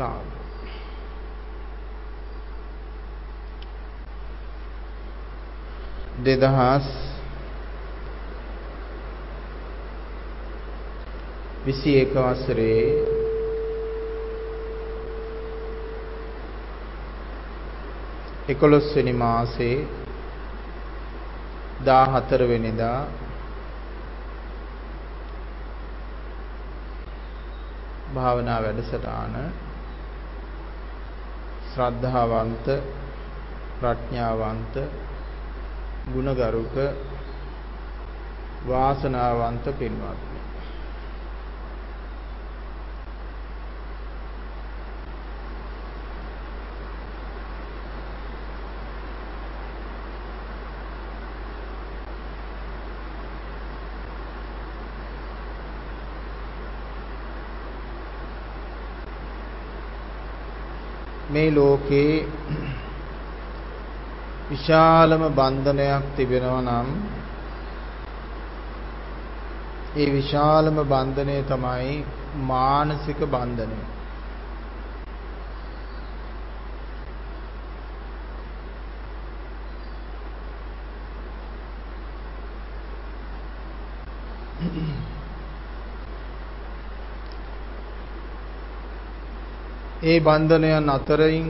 සාදු. දෙදහස් විසි එක වසරේ එකොළොස්වෙනි මාසේ දා හතර වෙනිදා භාවනා වැඩසටහන ශ්‍රද්ධාවන්ත ප්‍රඥාවන්ත ගුණගරුක වාසනාවන්ත පින්වත්නි. මේ ලෝකේ විශාලම බන්ධනයක් තිබෙනවා නම් ඒ විශාලම බන්ධනය තමයි මානසික බන්ධනය. ඒ බන්ධනයන් අතරින්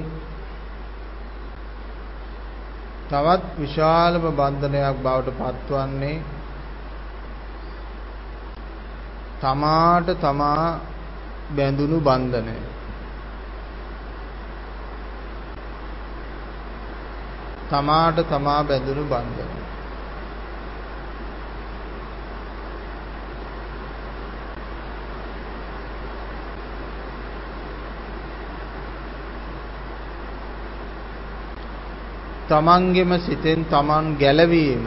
තවත් විශාලම බන්ධනයක් බවට පත්වන්නේ තමාට තමා බැඳුණු බන්ධනය. තමාට තමා බැඳුණු බන්ධනය. තමන්ගෙම සිතෙන් තමන් ගැලවීම.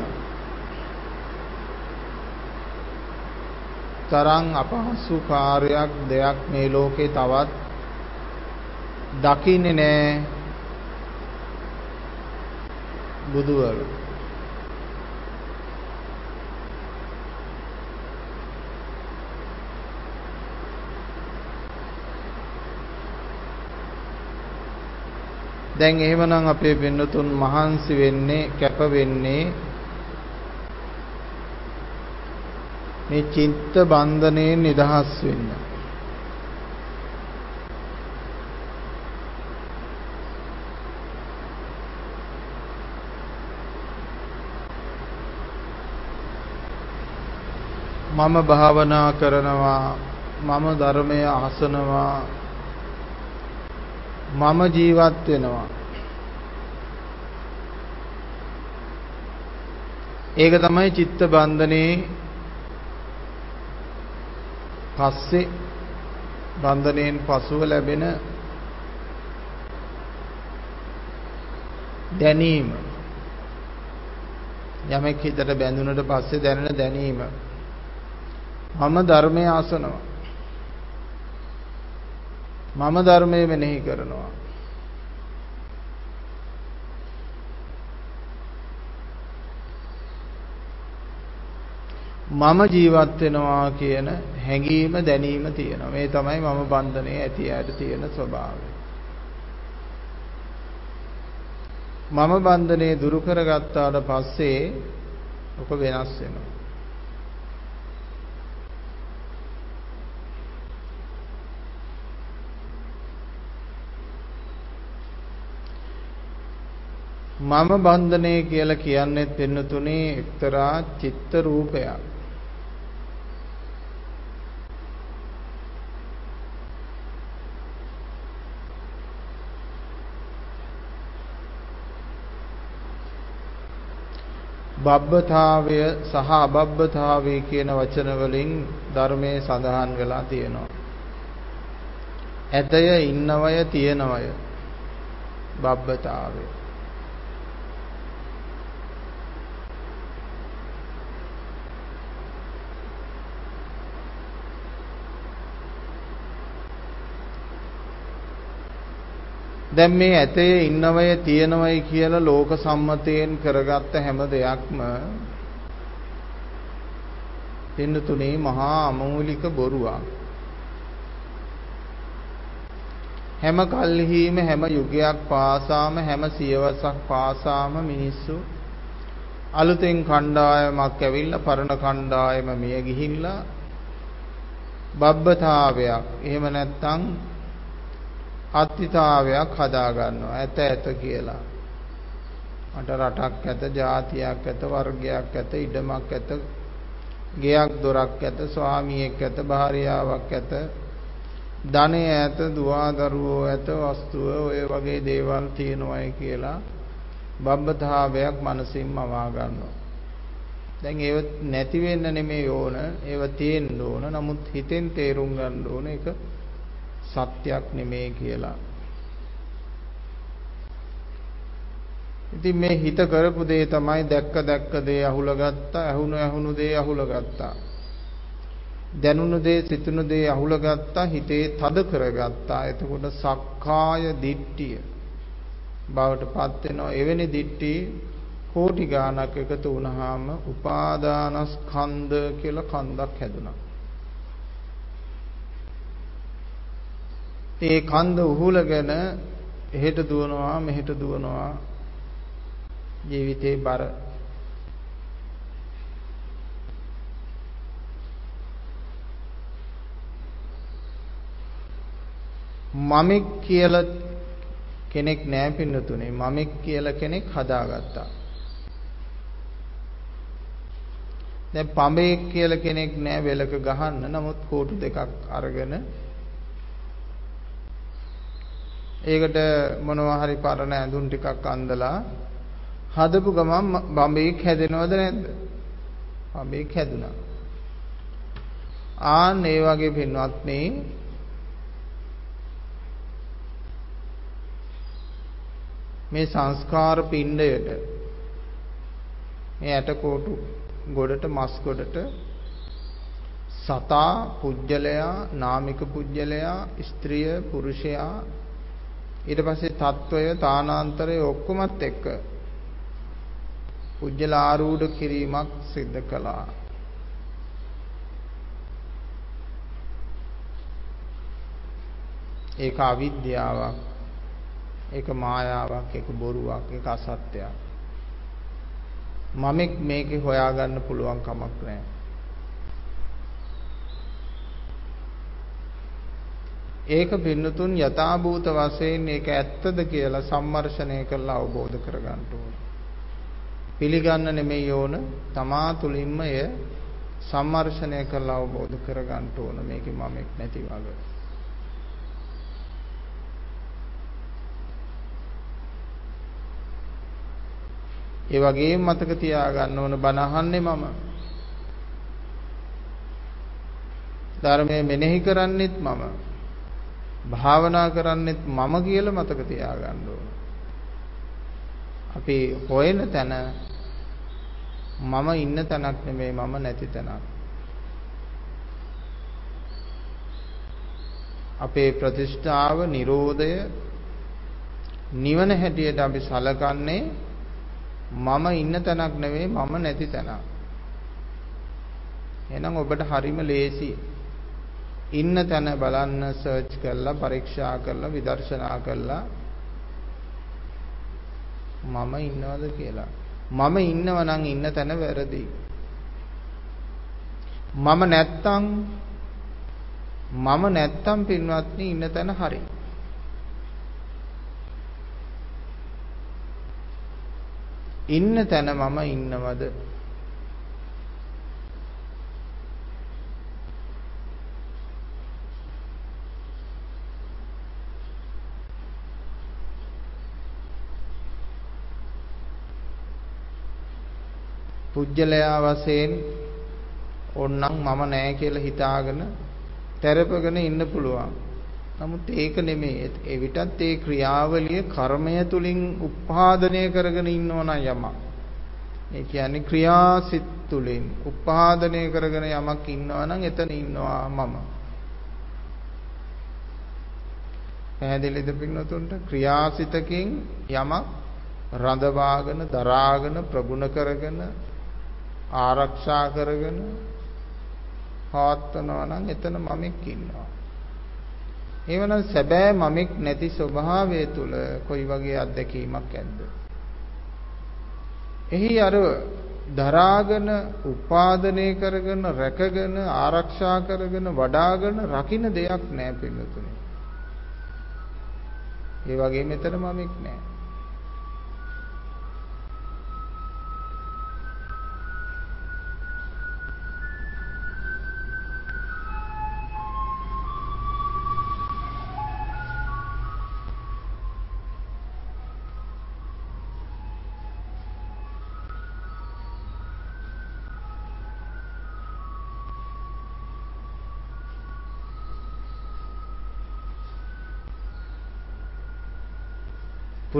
තරම් අපහසු කාර්යයක් දෙයක් මේ ලෝකේ තවත් දකින්නේ නෑ බුදුවරු. දැන් එහෙමනම් අපේ පින්නතුන් මහන්සි වෙන්නේ කැප වෙන්නේ මේ චිත්ත බන්ධනයෙන් නිදහස් වෙන්න. මම භාවනා කරනවා මම ධර්මය අහසනවා මම ජීවත් වෙනවා. ඒක තමයි චිත්ත බන්ධනේ පස්සේ බන්ධණයෙන් පසුව ලැබෙන දැනීම. යමෙක් හිතට බැඳුනට පස්සේ දැනෙන දැනීම. මම ධර්මයේ ආසනවා මම ධර්මයේ මෙනෙහි කරනවා. මම ජීවත් වෙනවා කියන හැඟීම දැනීම තියෙනවා. මේ තමයි මම බන්ධනේ ඇති ඇයට තියෙන ස්වභාවය. මම බන්ධනේ දුරු කරගත්තාට පස්සේ ඔක වෙනස් වෙනවා. මම බන්ධනය කියලා කියන්නේ පින්නතුනේ එක්තරා චිත්ත රූපයක්. බබ්බතාවය සහ අබබ්බතාවය කියන වචන වලින් ධර්මයේ සඳහන් වෙලා තියෙනවා. ඇතය ඉන්නවය තියෙනවය. බබ්බතාවය දැන් මේ ඇතේ ඉන්නවය තියෙනවයි කියලා ලෝක සම්මතයෙන් කරගත්ත හැම දෙයක්ම පින්නතුනේ මහා අමූලික බොරුවක්. හැම කල්හිම හැම යුගයක් පාසාම හැම සියවසක් පාසාම මිනිස්සු අලුතෙන් කණ්ඩායමක් ඇවිල්ලා පරණ කණ්ඩායම මිය ගිහිල්ලා බබ්බතාවයක් එහෙම නැත්නම් අත්තිතාවයක් හදා ගන්නවා ඇත ඇත කියලා මට රටක් ඇත ජාතියක් ඇත වර්ගයක් ඇත ඉඩමක් ඇත ගෙයක් දොරක් ඇත ස්වාමියෙක් ඇත භාර්යාවක් ඇත ධනය ඇත දුවදරුවෝ ඇත වස්තුව ඔය වගේ දේවල් තියෙනවායි කියලා බබ්බතාවයක් මනසින් මවා ගන්නවා. දැන් ඒව නැති වෙන්න නෙමෙයි ඕන, ඒව තියෙන්න ඕන. නමුත් හිතෙන් තේරුම් ගන්න ඕන ඒක සත්‍යක් නෙමෙයි කියලා. ඉතින් මේ හිත කරපු දේ තමයි දැක්ක දැක්ක දේ අහුලගත්තා, ඇහුණු ඇහුණු දේ අහුලගත්තා. දැනුණු දේ සිතුණු දේ අහුලගත්තා හිතේ තද කරගත්තා එතකොට සක්කාය දිට්ඨිය බවට පත් වෙනවා එවැනි දිට්ඨි කෝටි ගාණක් එකතු වුණාම උපාදානස්කන්ධ කියලා කන්දක් හැදුනා ඒ කන්ද උහුලගෙන එහෙට දුවනවා මෙහෙට දුවනවා ජීවිතේ බර. මමෙක් කියලා කෙනෙක් නෑ පින්නතුනේ. මමෙක් කියලා කෙනෙක් හදාගත්තා. දැන් පඹෙක් කියලා කෙනෙක් නෑ වෙලක ගහන්න. නමුත් කෝටු දෙකක් අරගෙන ඒකට මොනවා හරි පරණ ඇඳුම් ටිකක් අඳලා හදපු ගමන් බඹෙක් හැදෙනවද නැද්ද? බඹෙක් හැදුනා. ආන් ඒ වගේ පින්වත්නි මේ සංස්කාර පිණ්ඩයට මේ ඇටකොටු ගොඩට මස් ගොඩට සතා පුජ්‍යලයා නාමික පුජ්‍යලයා ස්ත්‍රිය පුරුෂයා ඊට පස්සේ තත්වය තානාන්තරය ඔක්කොමත් එක්ක පුජ්‍යල ආරූඪ කිරීමක් සිද්ධ කළා. ඒක අවිද්‍යාවක්. ඒක මායාවක්, ඒක බොරුවක්, ඒක අසත්‍යයක්. මමෙක් මේකේ හොයාගන්න පුළුවන් කමක් නැහැ. ඒක පින්නතුන් යථාභූත වශයෙන් ඒක ඇත්තද කියලා සම්මර්ෂණය කරලා අවබෝධ කරගන්න ඕන. පිළිගන්න නෙමෙයි ඕන තමා තුලින්ම එය සම්මර්ෂණය කරලා අවබෝධ කරගන්න ඕන මේකේ මමෙක් නැති වගේ. ඒ වගේම මතක තියාගන්න ඕන බණ අහන්නේ මම. ධර්මයේ මෙනෙහි කරන්නෙත් මම. භාවනා කරන්නෙත් මම කියලා මතක තියාගන්න ඕන. අපි හොයන තැන මම ඉන්න තැනක් නෙමෙයි මම නැති තැනක්. අපේ ප්‍රතිෂ්ඨාව, Nirodhaය නිවන හැටියට අපි සලකන්නේ මම ඉන්න තැනක් නෙවෙයි මම නැති තැනක්. එහෙනම් ඔබට හරිම ලේසි. ඉන්න තැන බලන්න සර්ච් කරලා පරීක්ෂා කරලා විදර්ශනා කරලා මම ඉන්නවද කියලා. මම ඉන්නව නම් ඉන්න තැන වැරදි. මම නැත්තම් මම නැත්තම් පින්වත්නි ඉන්න තැන හරියි. ඉන්න තැන මම ඉන්නවද? පුජ්‍යලයා වශයෙන් ඕන්නම් මම නෑ කියලා හිතාගෙන තැරපගෙන ඉන්න පුළුවන්. නමුත් ඒක නෙමෙයි. ඒ විටත් ඒ ක්‍රියාවලිය කර්මය තුලින් උපාදනය කරගෙන ඉන්නවනම් යමක්. ඒ කියන්නේ ක්‍රියාසිත තුලින් උපාදනය කරගෙන යමක් ඉන්නවනම් එතන ඉන්නවා මම. පැහැදිලිද පින්නතුන්ට ක්‍රියාසිතකින් යමක් රඳවාගෙන දරාගෙන ප්‍රගුණ කරගෙන ආරක්ෂා කරගෙන පවත්වනවා නම් එතන මමෙක් ඉන්නවා එවනම් සැබෑ මමෙක් නැති ස්වභාවය තුල කොයි වගේ අත්දැකීමක් ඇද්ද? එහි අර දරාගෙන උපාදනය කරගෙන රැකගෙන ආරක්ෂා කරගෙන වඩාගෙන රකින්න දෙයක් නැහැ පින්නතුනේ. ඒ වගේ මෙතන මමෙක් නැහැ.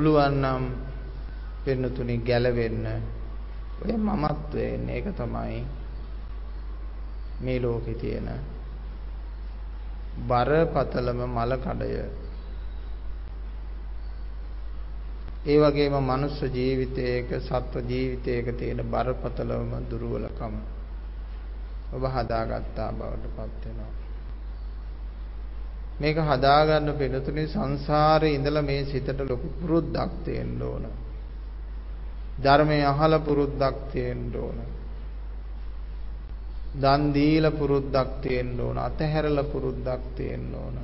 පුළුවන් නම් පින්නතුනි ගැලවෙන්න. ඔය මමත්වයෙන් ඒක තමයි මේ ලෝකේ තියෙන බරපතලම මල කඩය. ඒ වගේම මනුෂ්‍ය ජීවිතයක සත්ව ජීවිතයක තියෙන බරපතලම දුර්වලකම ඔබ හදාගත්තා බවට පත් වෙනවා. මේක හදාගන්න පිළිතුරේ සංසාරේ ඉඳලා මේ සිතට ලොකු පුරුද්දක් තියෙන්න ඕන. ධර්මයේ අහලා පුරුද්දක් තියෙන්න ඕන. දන් දීලා පුරුද්දක් තියෙන්න ඕන. අතහැරලා පුරුද්දක් තියෙන්න ඕන.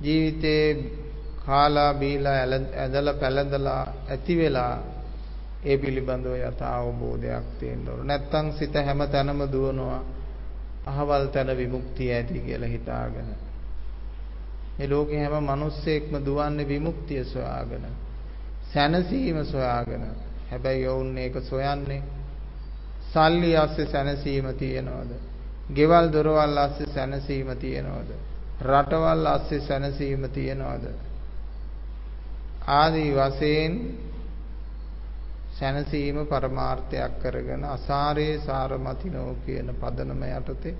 ජීවිතේ කාලා බීලා ඇදලා පැලඳලා ඇති වෙලා ඒ පිළිබඳව යථා අවබෝධයක් තියෙන්න ඕන. නැත්තම් සිත හැම තැනම දුවනවා. අහවල් තැන විමුක්තිය ඇති කියලා හිතාගෙන. මේ ලෝකේ හැම මිනිස්සෙක්ම දුවන්නේ විමුක්තිය සොයාගෙන. සැනසීම සොයාගෙන. හැබැයි යවුන් ඒක සොයන්නේ සල්ලි ආස්සේ සැනසීම තියනවද? ගෙවල් දොරවල් ආස්සේ සැනසීම තියනවද? රටවල් ආස්සේ සැනසීම තියනවද? ආදී වශයෙන් සැනසීම පරමාර්ථයක් කරගෙන අසාරේ සාරමතිනෝ කියන පදනම යටතේ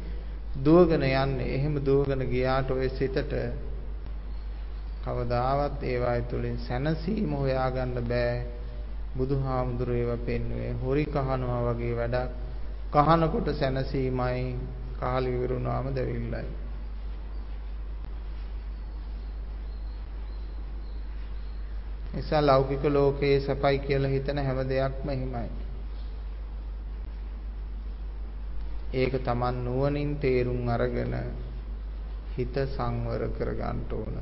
දුවගෙන යන්නේ. එහෙම දුවගෙන ගියාට ඔය සිතට කවදාවත් ඒවාය තුලින් සැනසීම හොයාගන්න බෑ. බුදුහාමුදුරුවෝ ඒවා පෙන්වුවේ හොරි කහනවා වගේ වැඩක්. කහනකොට සැනසීමයි කහලි විවරුණාම දෙවිල්ලයි. නිසා ලෞකික ලෝකයේ සපයි කියලා හිතන හැම දෙයක්ම එහෙමයි. ඒක Taman නුවණින් තේරුම් අරගෙන හිත සංවර කරගන්න ඕන.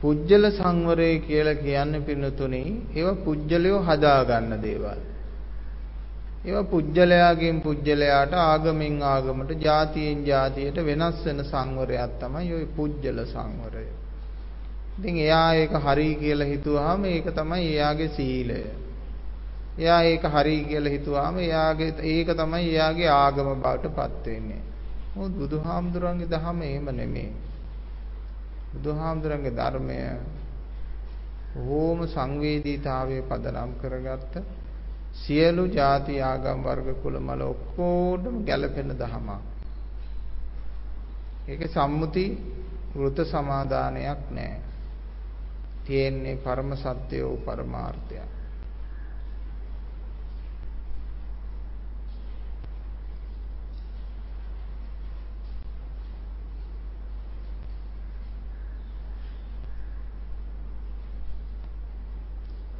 පුජ්‍යල සංවරය කියලා කියන්නේ පින්නතුනේ ඒවා පුජ්‍යලයෝ හදාගන්න දේවල්. ඒවා පුජ්‍යලයාගෙන් පුජ්‍යලයාට ආගමෙන් ආගමට ජාතියෙන් ජාතියට වෙනස් වෙන සංවරයක් තමයි ওই පුජ්‍යල සංවරය. ඉතින් එයා ඒක හරි කියලා හිතුවාම ඒක තමයි එයාගේ සීලය. එයා ඒක හරි කියලා හිතුවාම එයාගේ ඒක තමයි එයාගේ ආගම බවට පත් වෙන්නේ. මොකද බුදුහාමුදුරන්ගේ දහම එහෙම නෙමෙයි. බුදුහාමුදුරන්ගේ ධර්මය ඕම සංවේදීතාවයේ පදනම් කරගත්ත සියලු ಜಾති ආගම් වර්ග කුල මල ඔක්කොටම ගැලපෙන ධහමක්. ඒකේ සම්මුති වෘත සමාදානයක් නැහැ. තියෙන්නේ පරම සත්‍යෝ පරමාර්ථයක්.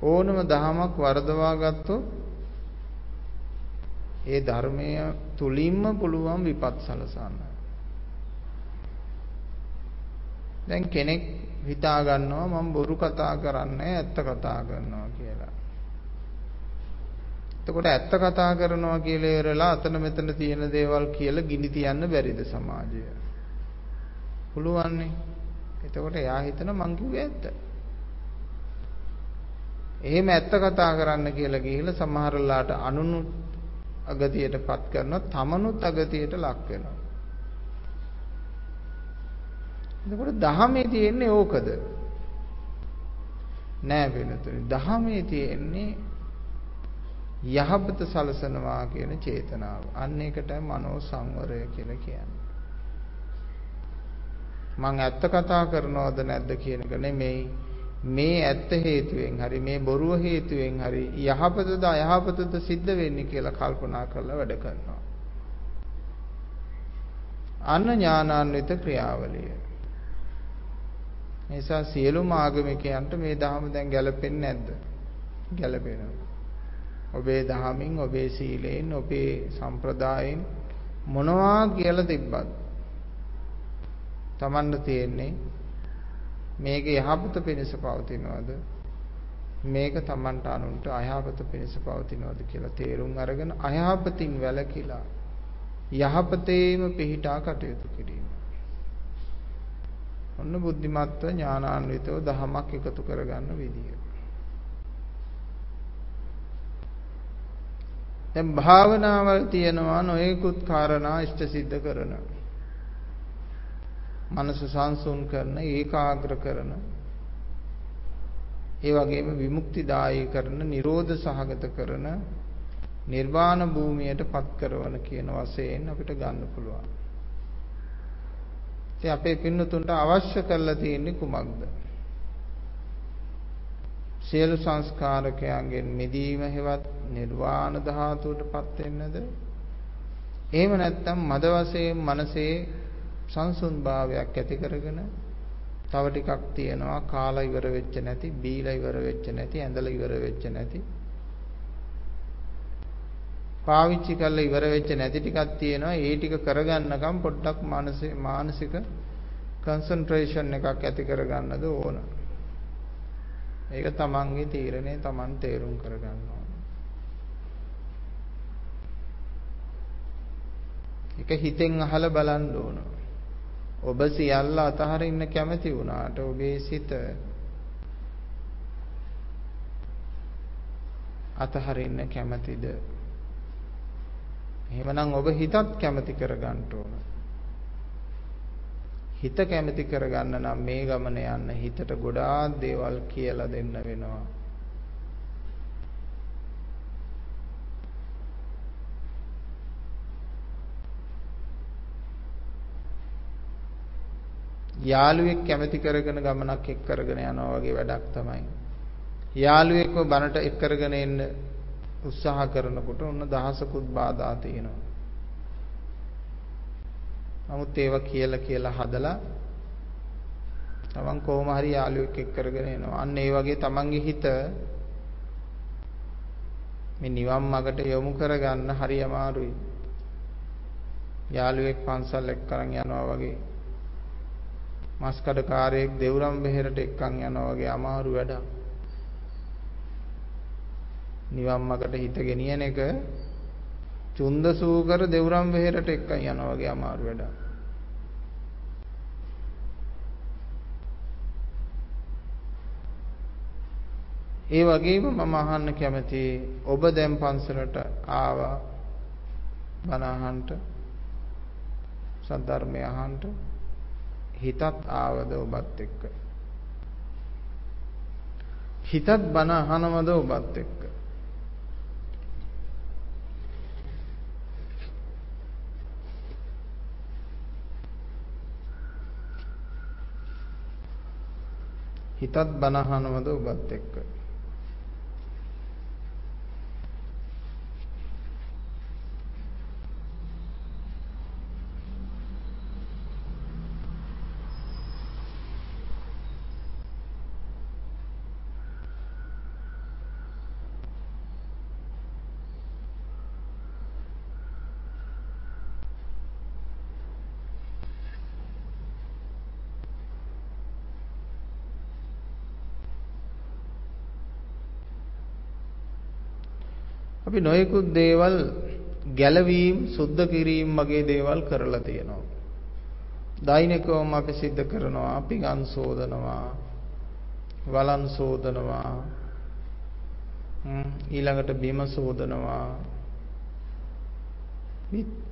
ඕනම දහමක් වර්ධවා ගත්තොත් ඒ ධර්මය තුලින්ම පුළුවන් විපත් සලසන්න. දැන් කෙනෙක් හිතා ගන්නවා මම බොරු කතා කරන්නේ ඇත්ත කතා කරනවා කියලා. එතකොට ඇත්ත කතා කරනවා කියලා ඉවරලා අතන මෙතන තියෙන දේවල් කියලා ගිනි තියන්න බැරිද සමාජය? පුළුවන්නේ. එතකොට එයා හිතන මං කිව්වේ ඇත්ත. එහෙම ඇත්ත කතා කරන්න කියලා ගිහිල්ලා සමහරලාට අනුනු අගතියටපත් කරනවා තමනුත් අගතියට ලක් වෙනවා. එතකොට දහමේ තියෙන්නේ ඕකද? නෑ වෙනතුනි. දහමේ තියෙන්නේ යහපත සලසනවා කියන චේතනාව. අන්න ඒකටයි මනෝ සංවරය කියලා කියන්නේ. මං ඇත්ත කතා කරනවද නැද්ද කියන එක නෙමෙයි මේ ඇත්ත හේතුවෙන් හරි මේ බොරුව හේතුවෙන් හරි යහපතද අයහපතද සිද්ධ වෙන්නේ කියලා කල්පනා කරලා වැඩ කරනවා. අන්න ඥානාන්විත ක්‍රියාවලිය. නිසා සියලුම ආගමිකයන්ට මේ ධර්ම දැන් ගැලපෙන්නේ නැද්ද? ගැලපෙනවා. ඔබේ දහමින් ඔබේ සීලයෙන් ඔබේ සම්ප්‍රදායෙන් මොනවා කියලා තිබ්බත් Tamanට තියෙන්නේ මේක යහපත පිණිස පවතිනවද මේක Tamanට අනුන්ට අයහපත පිණිස පවතිනවද කියලා තේරුම් අරගෙන අයහපතින් වැළකීලා යහපතේම පිහිටා කටයුතු කිරීම. ඔන්න බුද්ධිමත්ව ඥානාන්විතව දහමක් එකතු කරගන්න විදිය. දැන් භාවනාවල් තියෙනවා නොයෙකුත් කාරණා ඉෂ්ට සිද්ධ කරනවා. මනස සංසුන් කරන ඒකාග්‍ර කරන ඒ වගේම විමුක්තිදායී කරන නිරෝධ සහගත කරන නිර්වාණ භූමියට පත් කරන කියන වශයෙන් අපිට ගන්න පුළුවන්. ඉතින් අපේ පින්නතුන්ට අවශ්‍ය කරලා තියෙන්නේ කුමක්ද? සියලු සංස්කාරකයන්ගෙන් මිදීම හෙවත් නිර්වාණ ධාතුවටපත් වෙන්නද? එහෙම නැත්නම් මද වශයෙන් මනසේ සංසුන් භාවයක් ඇති කරගෙන තව ටිකක් තියෙනවා කාලා ඉවර වෙච්ච නැති, බීලා ඉවර වෙච්ච නැති, ඇඳලා ඉවර වෙච්ච නැති. පාවිච්චි කරලා ඉවර වෙච්ච නැති ටිකක් තියෙනවා. ඒ ටික කරගන්නකම් පොඩ්ඩක් මානසික මානසික කන්සන්ට්‍රේෂන් එකක් ඇති කරගන්නද ඕන. ඒක තමන්ගේ තීරණය තමන් තේරුම් කරගන්න ඕන. ඒක හිතෙන් අහලා බලන්න ඕන. ඔබ සියල්ල අතහරින්න කැමති වුණාට ඔබේ සිත අතහරින්න කැමතිද? එහෙමනම් ඔබ හිතත් කැමති කරගන්න ඕන. හිත කැමති කරගන්න නම් මේ ගමන යන්න හිතට ගොඩාක් දේවල් කියලා දෙන්න වෙනවා. යාළුවෙක් කැමති කරගෙන ගමනක් එක් කරගෙන යනවා වගේ වැඩක් තමයි. යාළුවෙක්ව බනට එක් කරගෙන එන්න උත්සාහ කරනකොට ඔන්න දහසකුත් බාධා තියෙනවා. නමුත් ඒවා කියලා කියලා හදලා තමන් කොහොම හරි යාළුවෙක් එක් කරගෙන එනවා. අන්න ඒ වගේ තමන්ගේ හිත මේ නිවන් මාර්ගට යොමු කරගන්න හරි අමාරුයි. යාළුවෙක් පන්සල් එක්ක කරන් යනවා වගේ මස්කඩ කාරයෙක් දෙවුරම් බෙහෙරට එක්කන් යනවා වගේ අමාරු වැඩක්. නිවන් මාර්ගට හිත ගෙනියන එක චුන්ද සූකර දෙවුරම් බෙහෙරට එක්කන් යනවා වගේ අමාරු වැඩක්. ඒ වගේම මම අහන්න කැමති ඔබ දැන් පන්සලට ආවා බණ අහන්න සද්ධර්මය අහන්න හිතත් ආවද ඔබත් එක්ක? හිතත් බන අහනවද ඔබත් එක්ක? හිතත් බන අහනවද ඔබත් එක්ක? අපි නොයෙකුත් දේවල් ගැලවීම, සුද්ධ කිරීම වගේ දේවල් කරලා තියෙනවා. දෛනිකවම අපි සිද්ධ කරනවා, අපි ගන් සෝදනවා, වලන් සෝදනවා, ඊළඟට බිම සෝදනවා,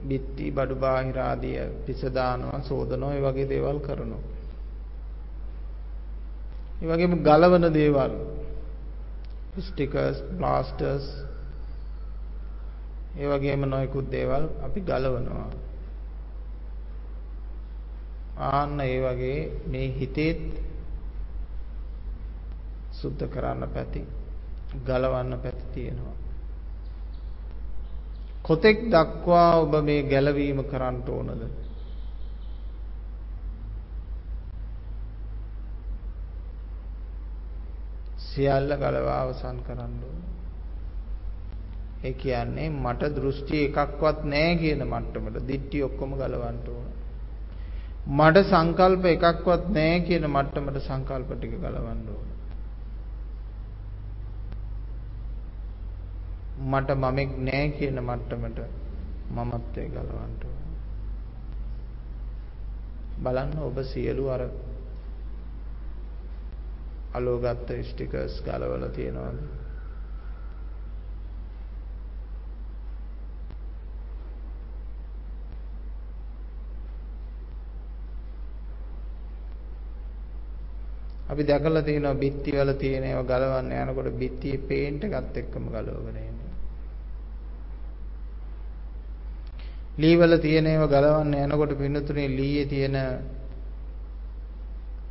බිත්ති බඩු බාහිර ආදිය පිස දානවා, සෝදනවා, ඒ වගේ දේවල් කරනවා. ඒ වගේම ගලවන දේවල් ස්ටිකර්ස්, ප්ලාස්ටර්ස් ඒ වගේම නොයෙකුත් දේවල් අපි ගලවනවා. ආන්න ඒ වගේ මේ හිතේත් සුද්ධ කරන්න පැති ගලවන්න පැති තියෙනවා. කොතෙක් දක්වා ඔබ මේ ගැලවීම කරන්න ඕනද? සියල්ල ගලවා අවසන් කරන්න ඕන. ඒ කියන්නේ මට දෘෂ්ටි එකක්වත් නැහැ කියන මට්ටමට දිට්ටි ඔක්කොම ගලවන්න ඕන. මට සංකල්ප එකක්වත් නැහැ කියන මට්ටමට සංකල්ප ටික ගලවන්න ඕන. මට මමෙක් නැහැ කියන මට්ටමට මමත්වයේ ගලවන්න ඕන. බලන්න ඔබ සියලු අර අලෝගත්ත ස්ටිකර්ස් ගලවලා තියනවාද? අපි දැකලා තියෙනවා බිත්ති වල තියෙන ඒවා ගලවන්න යනකොට බිත්තියේ පේන්ට් එකත් එක්කම ගලවගෙන එන්නේ. ලී වල තියෙන ඒවා ගලවන්න යනකොට පින්නතුනේ ලීයේ තියෙන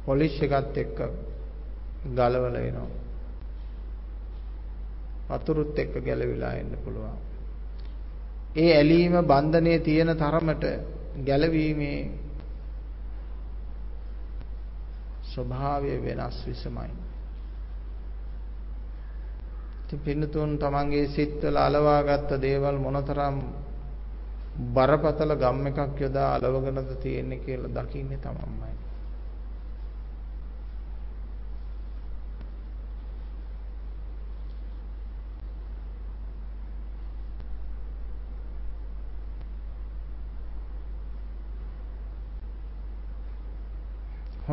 පොලිෂ් එකත් එක්ක ගලවලා එනවා. වතුරුත් එක්ක ගැලවිලා එන්න පුළුවන්. ඒ ඇලීම බන්ධනයේ තියෙන තරමට ගැලවීමේ ස්වභාවය වෙනස් විසමයි. ඉතින් පින්නතුන් තමන්ගේ සිත්වල අලවාගත්ත දේවල් මොනතරම් බරපතල ගම් එකක් යොදා අලවගෙනද තියෙන්නේ කියලා දකින්නේ තමන්මයි.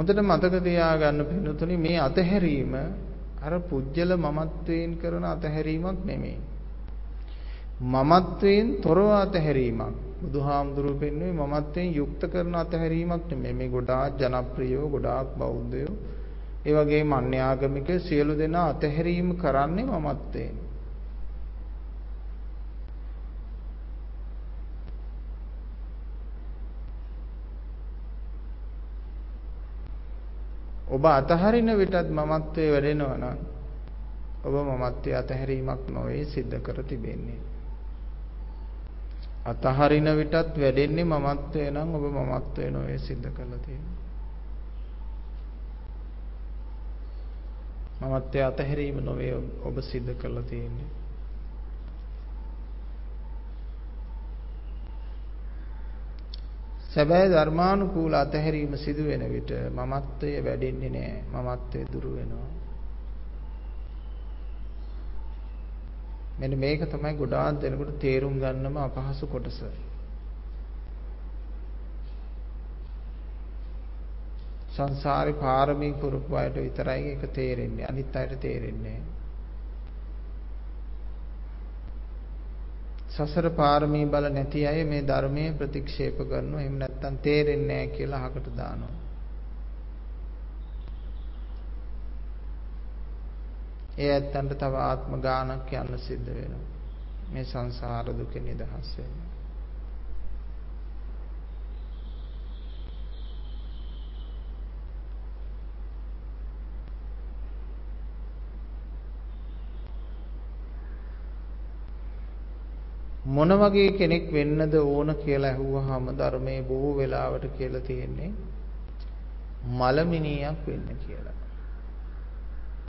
හොඳට මතක තියාගන්න පින්නතුනි මේ අතහැරීම අර පුජ්‍යල මමත්වයෙන් කරන අතහැරීමක් නෙමෙයි. මමත්වයෙන් තොරව අතහැරීමක්. බුදුහාමුදුරුවෝ පෙන්වුවේ මමත්වයෙන් යුක්ත කරන අතහැරීමක් නෙමෙයි. මේ ගොඩාක් ජනප්‍රියව ගොඩාක් බෞද්ධයෝ ඒ වගේම අන්‍යාගමික සියලු දෙනා අතහැරීම කරන්නේ මමත්වයෙන්. ඔබ අතහරින විටත් මමත්වයේ වැඩෙනවා නම් ඔබ මමත්වයේ අතහැරීමක් නොවේ සිද්ධ කර තිබෙන්නේ. අතහරින විටත් වැඩෙන්නේ මමත්වයේ නම් ඔබ මමත්වයේ නොවේ සිද්ධ කරලා තියෙන්නේ. මමත්වයේ අතහැරීම නොවේ ඔබ සිද්ධ කරලා තියෙන්නේ. සැබෑ ධර්මානුකූල අතහැරීම සිදු වෙන විට මමත්වය වැඩෙන්නේ නැහැ. මමත්වය දුරු වෙනවා. මෙන්න මේක තමයි ගොඩාක් දෙනෙකුට තේරුම් ගන්නම අපහසු කොටස. සංසාරේ පාරමී පුරුපු අයට විතරයි ඒක තේරෙන්නේ. අනිත් අයට තේරෙන්නේ නැහැ. සසර පාරමී බල නැති අය මේ ධර්මයේ ප්‍රතික්ෂේප කරනවා. එහෙම නැත්නම් තේරෙන්නේ නැහැ කියලා අහකට දානවා. ඒ ඇත්තන්ට තව ආත්ම ගානක් යන්න සිද්ධ වෙනවා. මේ සංසාර දුකෙන් නිදහස් වෙන්න. මොන වගේ කෙනෙක් වෙන්නද ඕන කියලා අහුවාම ධර්මයේ බොහෝ වෙලාවට කියලා තියෙන්නේ මලමිනියක් වෙන්න කියලා.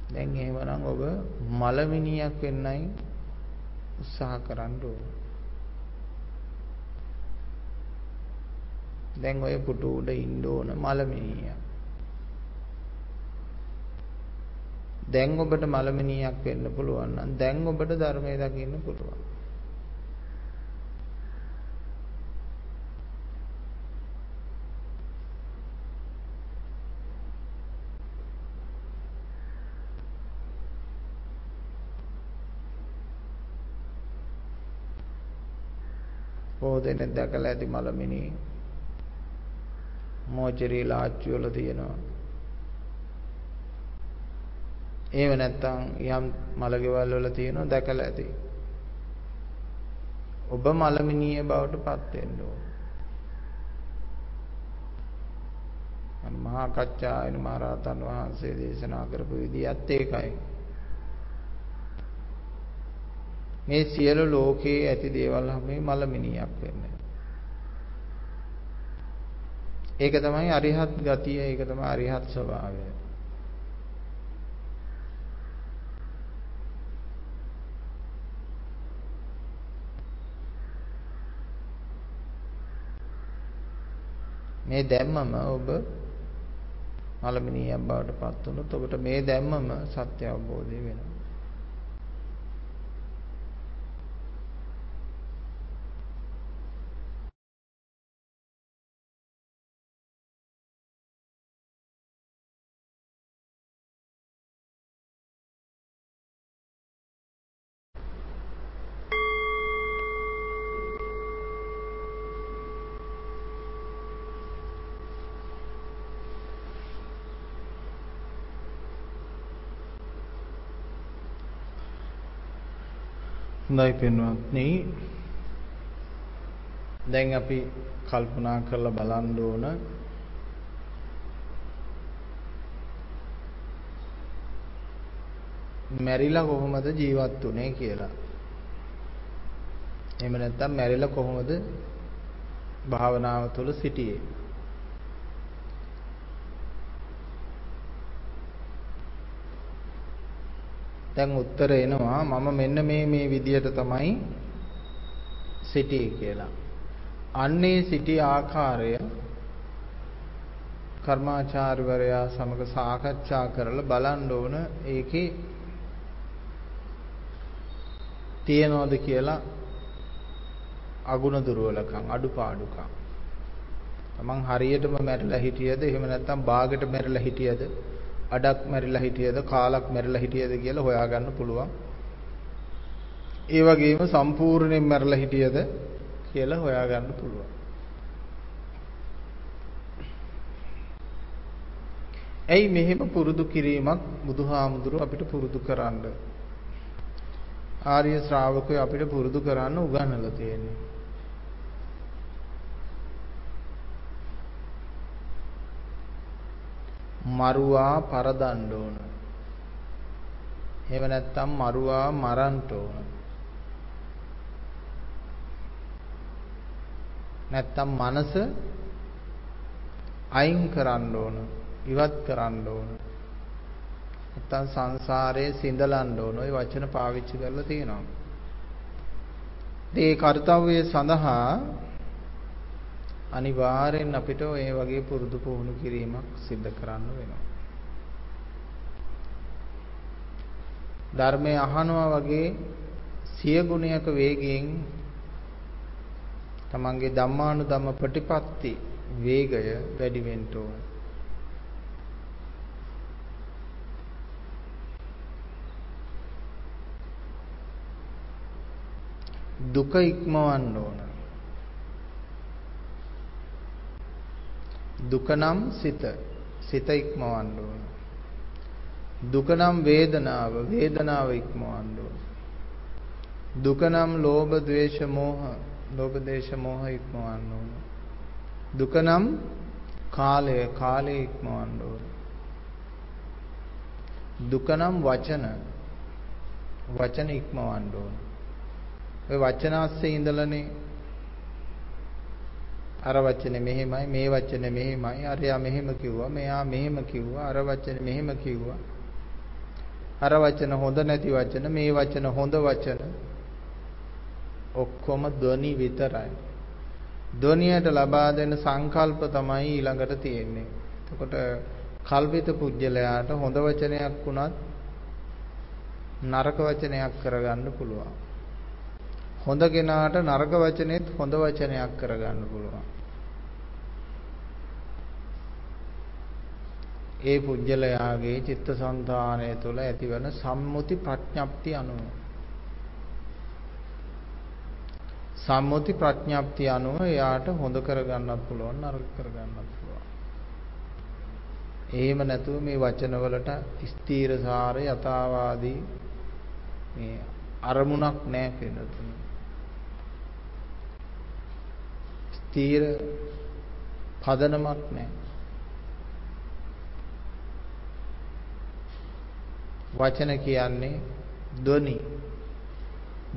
දැන් එහෙමනම් ඔබ මලමිනියක් වෙන්නයි උත්සාහ කරන්න ඕන. දැන් ඔය පුටු උඩ ඉන්න ඕන මලමිනියක්. දැන් ඔබට මලමිනියක් වෙන්න පුළුවන් නම් දැන් ඔබට ධර්මය දකින්න පුළුවන්. දෙනෙක් දැකලා ඇති මලමිනි මෝචරී ලාච්චු වල තියෙනවා. ඒව නැත්තම් යම් මලගෙවල් වල තියෙනවා දැකලා ඇති. ඔබ මලමිනිය බවට පත් වෙන්න ඕන. මහා කච්චායන මහරහතන් වහන්සේ දේශනා කරපු විදිහත් ඒකයි. මේ සියලු ලෝකයේ ඇති දේවල් හැමේ මලමිනියක් වෙන්නේ. ඒක තමයි අරිහත් ගතිය, ඒක තමයි අරිහත් ස්වභාවය. මේ දැම්මම ඔබ මලමිනියක් බවට පත් වුණොත් ඔබට මේ දැම්මම සත්‍ය අවබෝධය වෙනවා. හොඳයි පින්වත්නි දැන් අපි කල්පනා කරලා බලන්න ඕන මැරිලා කොහොමද ජීවත් වුනේ කියලා. එහෙම නැත්නම් මැරිලා කොහොමද භාවනාව තුළ සිටියේ? දැන් උත්තර එනවා මම මෙන්න මේ මේ විදියට තමයි සිටියේ කියලා. අන්නේ සිටි ආකාරය කර්මාචාර්යවරයා සමග සාකච්ඡා කරලා බලන්න ඕන ඒකේ තියනවද කියලා අගුණ දුර්වලකම් අඩුපාඩුකම්. තමන් හරියටම මැරිලා හිටියද එහෙම නැත්නම් බාගෙට මැරිලා හිටියද අඩක් මැරිලා හිටියද කාලක් මැරිලා හිටියද කියලා හොයාගන්න පුළුවන්. ඒ වගේම සම්පූර්ණයෙන් මැරිලා හිටියද කියලා හොයාගන්න පුළුවන්. ඇයි මෙහෙම පුරුදු කිරීමක් බුදුහාමුදුරුව අපිට පුරුදු කරන්න ආර්ය ශ්‍රාවකයෝ අපිට පුරුදු කරන්න උගන්වලා තියෙන්නේ මරුවා පරදන්න ඕන. එහෙම නැත්නම් මරුවා මරන්න ඕන. නැත්නම් මනස අයින් කරන්න ඕන, ඉවත් කරන්න ඕන. නැත්නම් සංසාරයේ සිඳලන්න ඕන. ওই වචන පාවිච්චි කරලා තියෙනවා. ඒ කාර්යය සඳහා අනිවාර්යෙන් අපිට ඒ වගේ පුරුදු පුහුණු කිරීමක් සිද්ධ කරන්න වෙනවා. ධර්මය අහනවා වගේ සිය ගුණයක වේගයෙන් තමන්ගේ ධම්මානුධම්ම ප්‍රතිපatti වේගය වැඩි වෙන්න ඕන. දුක ඉක්මවන්න ඕන. දුක නම් සිත. සිත ඉක්මවන්න ඕන. දුක නම් වේදනාව වේදනාව ඉක්මවන්න ඕන. දුක නම් ලෝභ ද්වේෂ මෝහ ලෝභ දේශ මෝහ ඉක්මවන්න ඕන. දුක නම් කාලය කාලය ඉක්මවන්න ඕන. දුක නම් වචන වචන ඉක්මවන්න ඕන. ඔය වචන ASCII ඉඳලානේ අර වචනේ මෙහෙමයි මේ වචනේ මෙහෙමයි. අරයා මෙහෙම කිව්වා මෙයා මෙහෙම කිව්වා අර වචනේ මෙහෙම කිව්වා. අර වචන හොඳ නැති වචන මේ වචන හොඳ වචන. ඔක්කොම ධ්වනි විතරයි. ධ්වනියට ලබා දෙන සංකල්ප තමයි ඊළඟට තියෙන්නේ. එතකොට කල්පිත පුජ්‍යලයාට හොඳ වචනයක් වුණත් නරක වචනයක් කරගන්න පුළුවන්. හොඳ කෙනාට නරක වචනේත් හොඳ වචනයක් කරගන්න පුළුවන්. ඒ පුජ්‍යලයාගේ චිත්තසංතානය තුළ ඇතිවන සම්මුති ප්‍රඥප්ති අනුව සම්මුති ප්‍රඥප්ති අනුව එයාට හොඳ කරගන්නත් පුළුවන් නරක කරගන්නත් පුළුවන්. එහෙම නැතුව මේ වචනවලට ස්ථීරසාර යථාවාදී මේ අරමුණක් නැහැ කියනතුන. ස්ථීර පදනමක් නැහැ. වචන කියන්නේ ධ්වනි.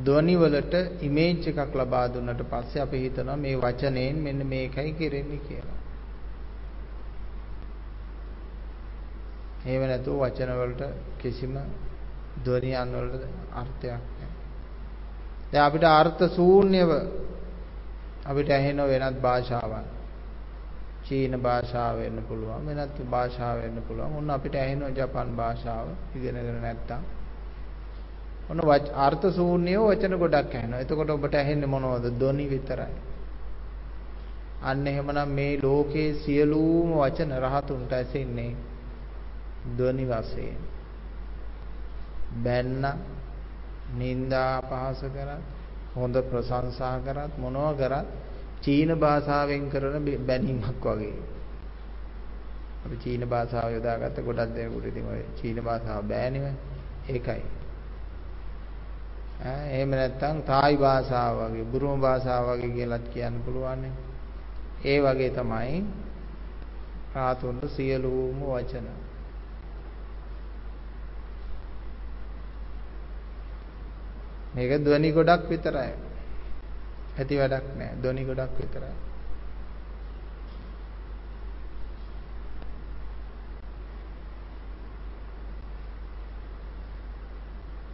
ධ්වනි වලට ඉමේජ් එකක් ලබා දුන්නට පස්සේ අපි හිතනවා මේ වචනයෙන් මෙන්න මේකයි කෙරෙන්නේ කියලා. එහෙම නැතුව වචන වලට කිසිම ධ්වනියන් වලට අර්ථයක් නැහැ. දැන් අපිට අර්ථ ශූන්‍යව අපිට ඇහෙන වෙනත් භාෂාවක්. චීන භාෂාව වෙන්න පුළුවන් වෙනත් භාෂාව වෙන්න පුළුවන්. ඔන්න අපිට ඇහෙන ජපන් භාෂාව ඉගෙනගෙන නැත්තම් ඔන්න අර්ථ ශූන්‍යව වචන ගොඩක් ඇහෙනවා. එතකොට ඔබට ඇහෙන්නේ මොනවද? ධ්වනි විතරයි. අන්න එහෙමනම් මේ ලෝකේ සියලුම වචන රහතුන්ට ඇසෙන්නේ ධ්වනි වශයෙන්. බැන්න නිന്ദා අපහාස කරත් හොඳ ප්‍රශංසා කරත් මොනවා කරත් චීන භාෂාවෙන් කරන බැනීමක් වගේ. අපි චීන භාෂාව යොදාගත්ත ගොඩක් දෙනෙකුට ඉතින් ඔය චීන භාෂාව බෑනේ ඒකයි. ඈ එහෙම නැත්නම් තායි භාෂාව වගේ බුරුම භාෂාව වගේ කියලාත් කියන්න පුළුවන් ඒ වගේ තමයි රාතුන්ට සියලුම වචන මේක ධ්වනි ගොඩක් විතරයි. ඇති වැඩක් නෑ. ධ්වනි ගොඩක් විතරයි.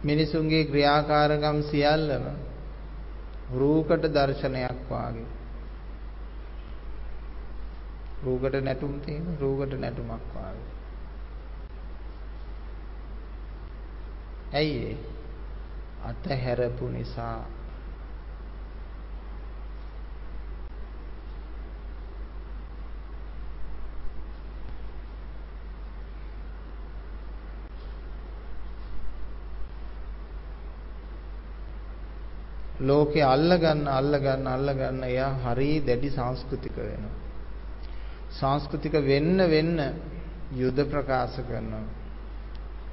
මිනිසුන්ගේ ක්‍රියාකාරකම් සියල්ලම රූකඩ දර්ශනයක් වාගේ. රූකඩ නැටුම් තියෙන රූකඩ නැටුමක් වාගේ. ඇයි ඒ? අතහැරපු නිසා ලෝකේ අල්ලගන්න අල්ලගන්න අල්ලගන්න එයා හරි දැඩි සංස්කෘතික වෙනවා. සංස්කෘතික වෙන්න වෙන්න යුද ප්‍රකාශ කරනවා.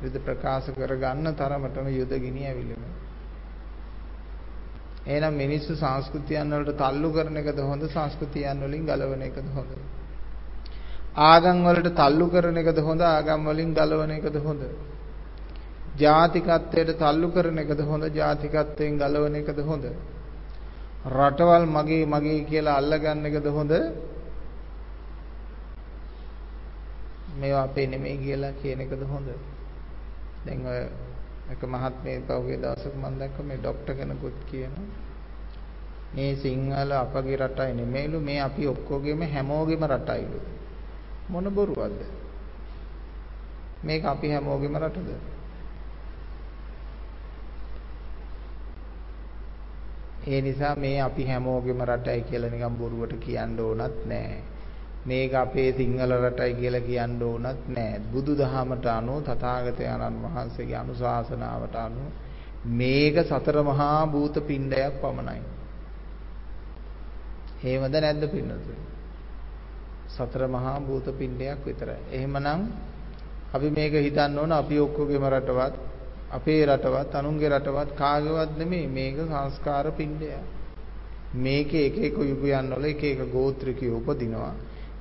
යුද ප්‍රකාශ කරගන්න තරමටම යුද ගිනි ඇවිලෙනවා. එහෙනම් මිනිස්සු සංස්කෘතියන් වලට තල්ලු කරන එකද හොඳ සංස්කෘතියන් වලින් ගලවන එකද හොඳ? ආගම් වලට තල්ලු කරන එකද හොඳ ආගම් වලින් ගලවන එකද හොඳ? ජාතිකත්වයට තල්ලු කරන එකද හොඳ ජාතිකත්වයෙන් ගලවන එකද හොඳ? රටවල් මගේ මගේ කියලා අල්ලගන්න එකද හොඳ? මේවා අපේ නෙමෙයි කියලා කියන එකද හොඳ? දැන් ඔය එක මහත්මයෙක් පහුගිය දවසක මම දැක්ක මේ ડોක්ටර් කෙනෙකුත් කියනවා මේ සිංහල අපගේ රටයි නෙමෙයිලු මේ අපි ඔක්කොගෙම හැමෝගෙම රටයිලු මොන බොරුවක්ද මේක අපි හැමෝගෙම රටද ඒ නිසා මේ අපි හැමෝගෙම රටයි කියලා නිකන් බොරුවට කියන්න ඕනත් නෑ මේක අපේ සිංහල රටයි කියලා කියන්න ඕනත් නෑ. බුදුදහමට අනුව තථාගතයන්න් වහන්සේගේ අනුශාසනාවට අනුව මේක සතර මහා භූත පිණ්ඩයක් පමණයි. හේමද නැද්ද පින්නතුනි? සතර මහා භූත පිණ්ඩයක් විතරයි. එහෙමනම් අපි මේක හිතන්න ඕන අපි ඔක්කොගේම රටවත් අපේ රටවත් අනුන්ගේ රටවත් කාගේවත් නෙමෙයි මේක සංස්කාර පිණ්ඩයක්. මේකේ එක එක යුගයන් වල එක එක ගෝත්‍රිකයෝ උපදිනවා.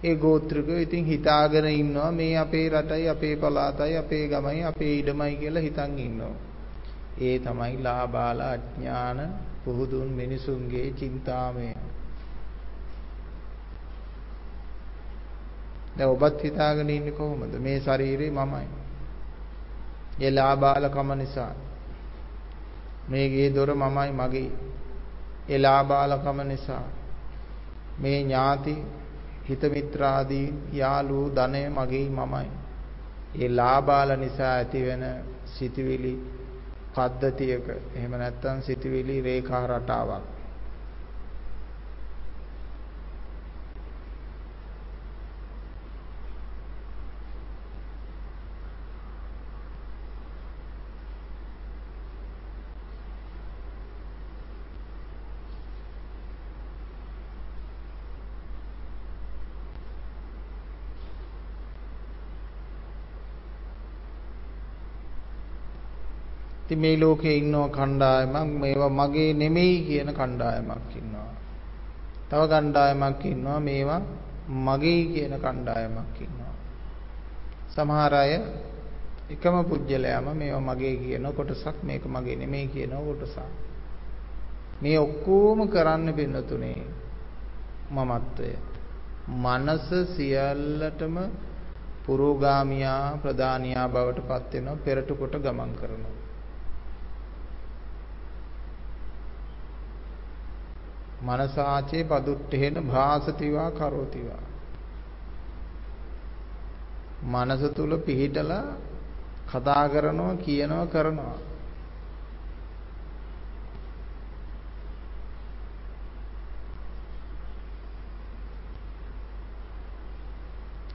ඒ ගෝත්‍රිකයෝ ඉතින් හිතාගෙන ඉන්නවා මේ අපේ රටයි අපේ පළාතයි අපේ ගමයි අපේ ඉඩමයි කියලා හිතන් ඉන්නවා. ඒ තමයි ලාබාල අඥාන පුහුදුන් මිනිසුන්ගේ චින්තාමය. දැන් ඔබත් හිතාගෙන ඉන්නේ කොහොමද? මේ ශරීරේ මමයි. ඒ ලාබාලකම නිසා මේ ගේ දොර මමයි මගේ. ඒ ලාබාලකම නිසා මේ ඥාති හිත මිත්‍රාදී යාළු ධනය මගේ මමයි. ඒ ලාභාල නිසා ඇතිවෙන සිටිවිලි පද්ධතියක එහෙම නැත්නම් සිටිවිලි රේඛා රටාවක් ඉතින් මේ ලෝකේ ඉන්නව කණ්ඩායමක් මේවා මගේ නෙමෙයි කියන කණ්ඩායමක් ඉන්නවා. තව කණ්ඩායමක් ඉන්නවා මේවා මගේ කියන කණ්ඩායමක් ඉන්නවා. සමහර අය එකම පුජ්‍යලයාම මේවා මගේ කියන කොටසක් මේක මගේ නෙමෙයි කියන කොටසක්. මේ ඔක්කොම කරන්න පින්නතුනේ මමත්වය. මනස සියල්ලටම පුරෝගාමියා ප්‍රධානියා බවට පත් වෙනවා පෙරට කොට ගමන් කරනවා. මනසාචේ පදුට්ඨේන භාසතිවා කරෝතිවා. මනස තුල පිහිටලා කතා කරනවා කියනවා කරනවා.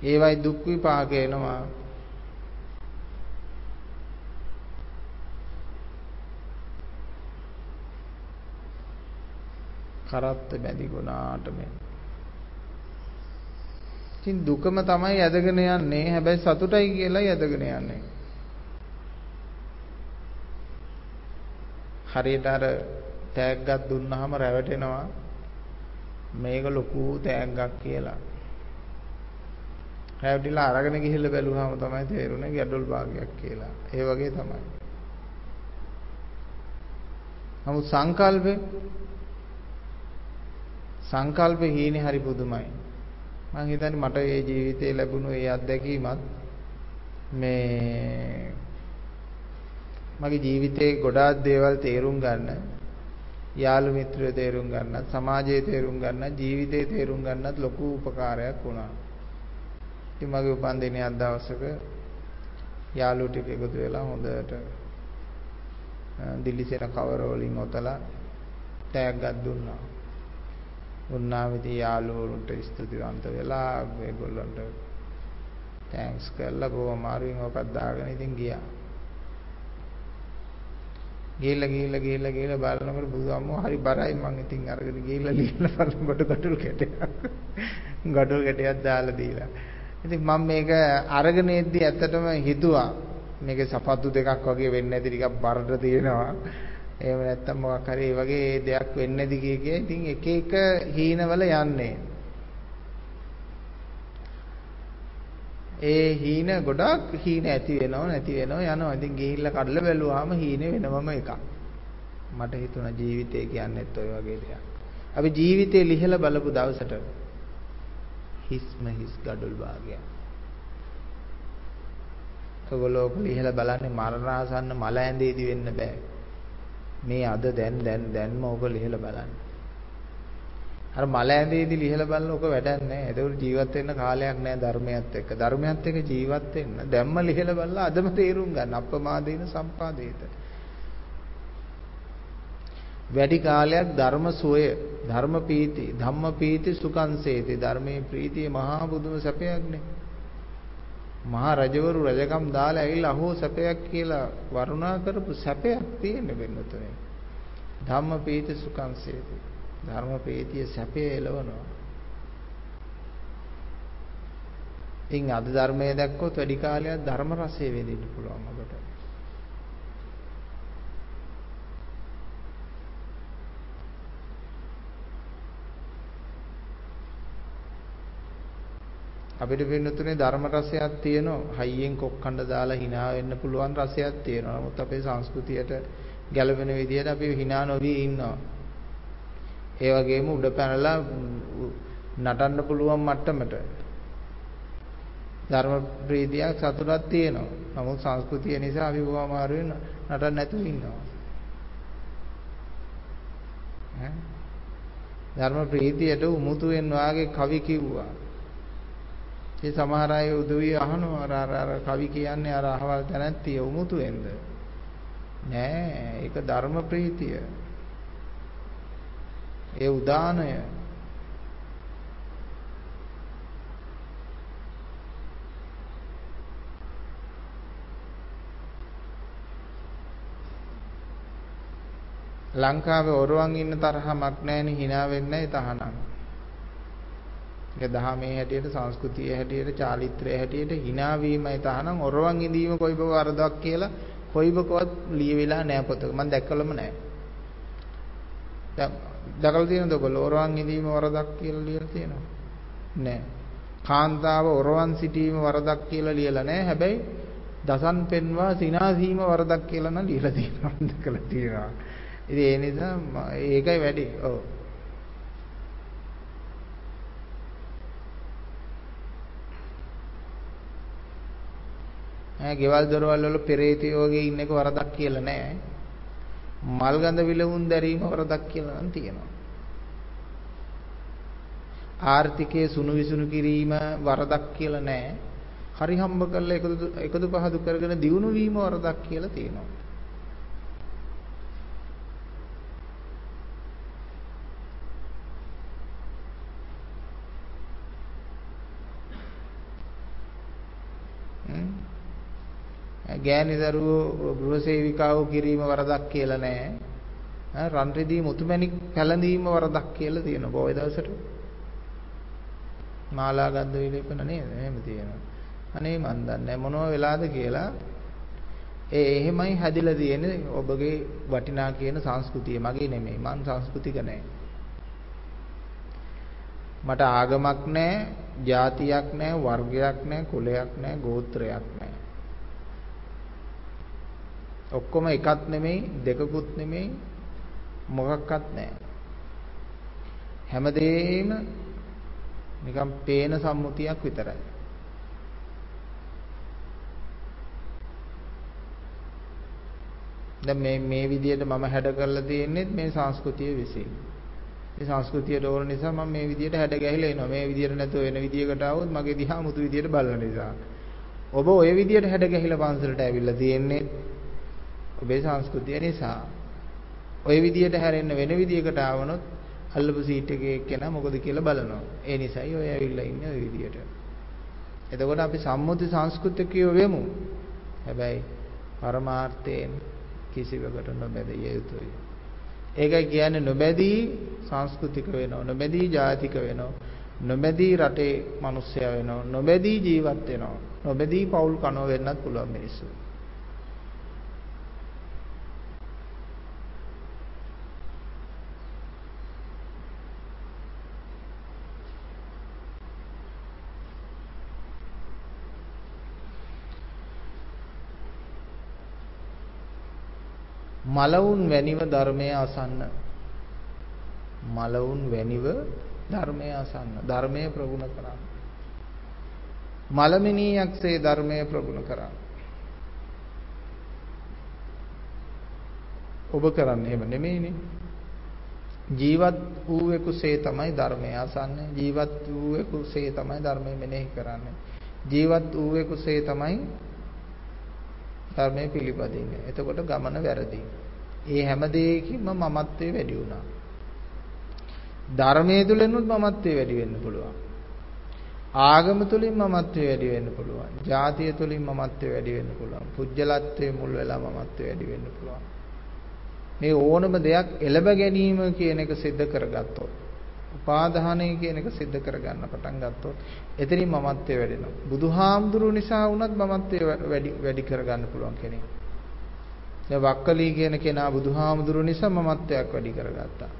ඒවයි දුක් විපාක එනවා. කරත්ත බැඳි ගුණාට මේ ඉතින් දුකම තමයි ඇදගෙන යන්නේ. හැබැයි සතුටයි කියලායි ඇදගෙන යන්නේ. හරියට අර තෑග්ගක් දුන්නාම රැවටෙනවා. මේක ලොකු තෑග්ගක් කියලා. රැවටිලා අරගෙන ගිහිල්ලා බැලුවාම තමයි තේරුනේ ගැඩොල් භාගයක් කියලා. ඒ වගේ තමයි. නමුත් සංකල්පේ සංකල්පේ හීනේ හරි පුදුමයි. මම හිතන්නේ මට මේ ජීවිතේ ලැබුණු ඒ අත්දැකීමත් මේ මගේ ජීවිතේ ගොඩාක් දේවල් තේරුම් ගන්න යාළු මිත්‍රයෝ තේරුම් ගන්නත් සමාජයේ තේරුම් ගන්නත් ජීවිතේ තේරුම් ගන්නත් ලොකු උපකාරයක් වුණා. ඉතින් මගේ උපන්දිනයක් දවසක යාළුවෝ ටික එකතු වෙලා හොඳට දිලිසෙන කවර වලින් ඔතලා තෑග්ගක් දුන්නා. උන්නාම ඉතින් යාළුවෝන්ට ස්තුතිවන්ත වෙලා ඒගොල්ලන්ට තෑන්ක්ස් කරලා බොහොම අමාරුවෙන් ඔකක් දාගෙන ඉතින් ගියා. ගිහිල්ලා ගිහිල්ලා ගිහිල්ලා ගිහිල්ලා බලනකොට බුදුහාමෝ හරි බරයි මං ඉතින් අරගෙන ගිහිල්ලා ලියලා බලනකොට ගඩොල් කැටයක් ගඩොල් කැටයක් දාලා දීලා ඉතින් මම මේක අරගෙන එද්දි ඇත්තටම හිතුවා මේකේ සපත්තු දෙකක් වගේ වෙන්නේ නැති ටිකක් බරට තියෙනවා. එහෙම නැත්තම් මොකක් හරි ඒ වගේ දෙයක් වෙන්නේ නැති කිය කිය ඉතින් එක එක හීනවල යන්නේ. ඒ හීන ගොඩක් හීන ඇති වෙනව නැති වෙනව යනවා. ඉතින් ගිහිල්ලා කඩලා බැලුවාම හීනේ වෙනවම එකක්. මට හිතුණා ජීවිතය කියන්නේත් ඔය වගේ දෙයක්. අපි ජීවිතේ ලිහලා බලපු දවසට හිස්ම හිස් gadol භාගයක්. ඔයගොල්ලෝ ඉහළ බලන්නේ මරණාසන්න මල ඇඳේදී වෙන්න බෑ. මේ අද දැන් දැන් දැන්ම ඔයගොල්ලෝ ඉහළ බලන්න. අර මල ඇඳේදී ලිහලා බලන ඔක වැඩක් නැහැ. ඒක ජීවත් වෙන්න කාලයක් නැහැ ධර්මයත් එක්ක. ධර්මයත් එක්ක ජීවත් වෙන්න දැම්ම ලිහලා බලලා අදම තේරුම් ගන්න අප්‍රමාදීන සම්පාදේත. වැඩි කාලයක් ධර්ම සෝය ධර්ම පීති ධම්ම පීති සුඛංසේති ධර්මයේ ප්‍රීතිය මහා බුදුම සැපයක්නේ මහා රජවරු රජකම් දාලා ඇවිල්ලා අහෝ සැපයක් කියලා වරුණා කරපු සැපයක් තියෙන වෙන්නතනේ. ධම්ම පීති සුඛංසේති ධර්ම ප්‍රීතිය සැපය එළවනවා. ඉතින් අද ධර්මයේ දැක්කොත් වැඩි කාලයක් ධර්ම රසය විඳින්න පුළුවන් අපට. අපිට පින්නතුනේ ධර්ම රසයක් තියෙනවා. හයියෙන් කොක්කණ්ඩ දාලා hina වෙන්න පුළුවන් රසයක් තියෙනවා. නමුත් අපේ සංස්කෘතියට ගැළපෙන විදිහට අපි hina නොවි ඉන්නවා. ඒ වගේම උඩ පැනලා නටන්න පුළුවන් මට්ටමට ධර්ම ප්‍රීතියක් සතුටක් තියෙනවා. නමුත් සංස්කෘතිය නිසා අපි බොහොම අමාරුවෙන් නටන්න නැතුව ඉන්නවා. ධර්ම ප්‍රීතියට උමුතුවෙන් වාගේ කවි කිව්වා. ඒ සමහර අය උදවිය අහනවා. අර අර අර කවි කියන්නේ අර අහවල් තැනැත්තිය උමුතුෙන්ද නෑ ඒක ධර්ම ප්‍රීතිය. ඒ උදානය. ලංකාවේ ඔරුවන් ඉන්න තරහමක් නැහෙනි hina වෙන්නේ තහනම්. ඒක දහමේ හැටියට සංස්කෘතියේ හැටියට චාරිත්‍රයේ හැටියට hina වීමයි තහනම් ඔරවන් ඉඳීම කොයිබ වරදක් කියලා කොයිබකවත් ලියවිලා නැහැ පොතක. මම දැක්කලම නැහැ. දැන් දැකලා තියෙනවද ඔයගොල්ලෝ? ඔරවන් ඉඳීම වරදක් කියලා ලියලා තියෙනවද? නැහැ. කාන්තාව ඔරවන් සිටීම වරදක් කියලා ලියලා නැහැ. හැබැයි දසන් පෙන්වා සිනාසීම වරදක් කියලා නම් ලියලා තියෙනවා. දැකලා තියෙනවා. ඉතින් ඒ නිසා ඒකයි වැඩි. ඔව්. ඈ ගෙවල් දොරවල් වල පෙරේතයෝ වගේ ඉන්න එක වරදක් කියලා නෑ. මල් ගඳ විලවුන් දැරීම වරදක් කියලා නම් තියෙනවා. ආර්ථිකයේ සුණු විසුණු කිරීම වරදක් කියලා නෑ. හරි හම්බ කරලා එකදු එකදු පහදු කරගෙන දියුණු වීම වරදක් කියලා තියෙනවා. ගෑණි දරුවෝ ගෘහසේවිකාවෝ කිරීම වරදක් කියලා නෑ. රන් රිදී මුතුමැණික් පැලඳීම වරදක් කියලා තියෙනවා. පොය දවසට. මාලා ගන්ධ විලේපන නේද? එහෙම තියෙනවා. අනේ මන් දන්නේ මොනව වෙලාද කියලා ඒ එහෙමයි හැදිලා තියෙන්නේ ඔබගේ වටිනා කියන සංස්කෘතිය මගේ නෙමෙයි මං සංස්කෘතික නෑ මට ආගමක් නෑ ජාතියක් නෑ වර්ගයක් නෑ කුලයක් නෑ ගෝත්‍රයක් නෑ ඔක්කොම එකක් නෙමෙයි දෙකකුත් නෙමෙයි මොකක්වත් නැහැ. හැමදේම නිකන් පේන සම්මුතියක් විතරයි. දැන් මේ මේ විදිහට මම හැඩ කරලා තියෙන්නේ මේ සංස්කෘතිය විසින්. මේ සංස්කෘතියට ඕන නිසා මම මේ විදිහට හැඩ ගැහිලා එනවා. මේ විදිහට නැතුව වෙන විදිහකට ආවොත් මගේ දිහා මුතු විදිහට බලන නිසා. ඔබ ওই විදිහට හැඩ ගැහිලා පන්සලට ඇවිල්ලා තියෙන්නේ ඔබේ සංස්කෘතිය නිසා ওই විදියට හැරෙන්න වෙන විදියකට ආවනොත් අල්ලපු සීට් එකේ එක්කෙනා මොකද කියලා බලනවා. ඒ නිසායි ඔය ඇවිල්ලා ඉන්නේ ওই විදියට. එතකොට අපි සම්මුති සංස්කෘතිකයෝ වෙමු. හැබැයි පරමාර්ථයෙන් කිසිවකට නොබැදිය යුතුයි. ඒකයි කියන්නේ නොබැදී සංස්කෘතික වෙනවා. නොබැදී ජාතික වෙනවා. නොබැදී රටේ මිනිස්සයා වෙනවා. නොබැදී ජීවත් වෙනවා. නොබැදී පෞල් කනෝ වෙන්නත් පුළුවන් මිනිස්සු. මලවුන් වැනිව ධර්මය අසන්න. මලවුන් වැනිව ධර්මය අසන්න. ධර්මය ප්‍රගුණ කරන්න. මලමිනියක්සේ ධර්මය ප්‍රගුණ කරන්න. ඔබ කරන්නේ එහෙම නෙමෙයිනේ. ජීවත් වූවෙකුසේ තමයි ධර්මය අසන්නේ. ජීවත් වූවෙකුසේ තමයි ධර්මය මෙනෙහි කරන්නේ. ජීවත් වූවෙකුසේ තමයි ධර්මයේ පිළිපදින්නේ. එතකොට ගමන වැරදි. ඒ හැම දෙයකින්ම මමත්වයේ වැඩි වුණා. ධර්මයේ තුලිනුත් මමත්වයේ වැඩි වෙන්න පුළුවන්. ආගම තුලින් මමත්වයේ වැඩි වෙන්න පුළුවන්. ජාතිය තුලින් මමත්වයේ වැඩි වෙන්න පුළුවන්. පුජ්‍යලත්වයේ මුල් වෙලා මමත්වයේ වැඩි වෙන්න පුළුවන්. මේ ඕනම දෙයක් එළඹ ගැනීම කියන එක सिद्ध කරගත්තොත් උපාදානය කියන එක सिद्ध කරගන්න පටන් ගත්තොත් එතනින් මමත්වයේ වැඩෙනවා. බුදුහාමුදුරු නිසා වුණත් මමත්වයේ වැඩි වැඩි කරගන්න පුළුවන් කෙනෙක්. දැන් වක්කලී කියන කෙනා බුදුහාමුදුරු නිසා මමත්වයක් වැඩි කරගත්තා.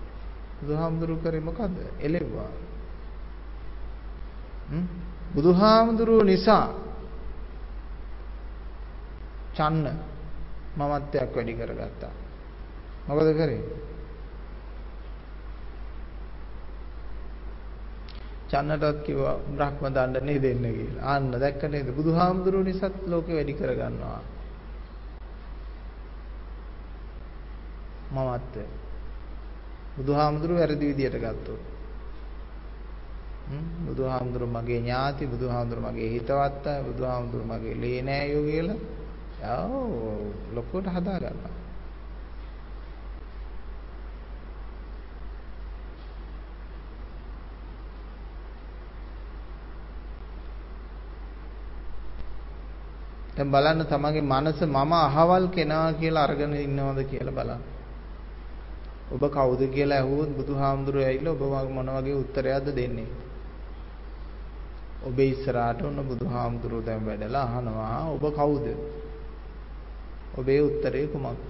බුදුහාමුදුරු කරේ මොකද්ද? එළෙව්වා. හ්ම් බුදුහාමුදුරු නිසා චන්න මමත්වයක් වැඩි කරගත්තා. මොකද කරේ? චන්නටත් කිව්වා බ්‍රහ්ම දණ්ඩනේ දෙන්න කියලා. ආන්න දැක්ක නේද? බුදුහාමුදුරුවෝ නිසාත් ලෝකෙ වැඩි කරගන්නවා. මමත් බුදුහාමුදුරුවෝ වැරදි විදියට ගත්තොත්. හ්ම් බුදුහාමුදුරුවෝ මගේ ඥාති, බුදුහාමුදුරුවෝ මගේ හිතවත් අය, බුදුහාමුදුරුවෝ මගේ ලේ නෑයෝ කියලා. ආව් ලොකුවට හදා ගන්නවා. දැන් බලන්න තමන්ගේ මනස මම අහවල් කෙනා කියලා අරගෙන ඉන්නවද කියලා බලන්න. ඔබ කවුද කියලා ඇහුවොත් බුදුහාමුදුරුවෝ ඇවිල්ලා ඔබ මොන වගේ උත්තරයක්ද දෙන්නේ? ඔබ ඉස්සරහට ඔන්න බුදුහාමුදුරුවෝ දැන් වැඩලා අහනවා ඔබ කවුද? ඔබේ උත්තරේ කුමක්ද?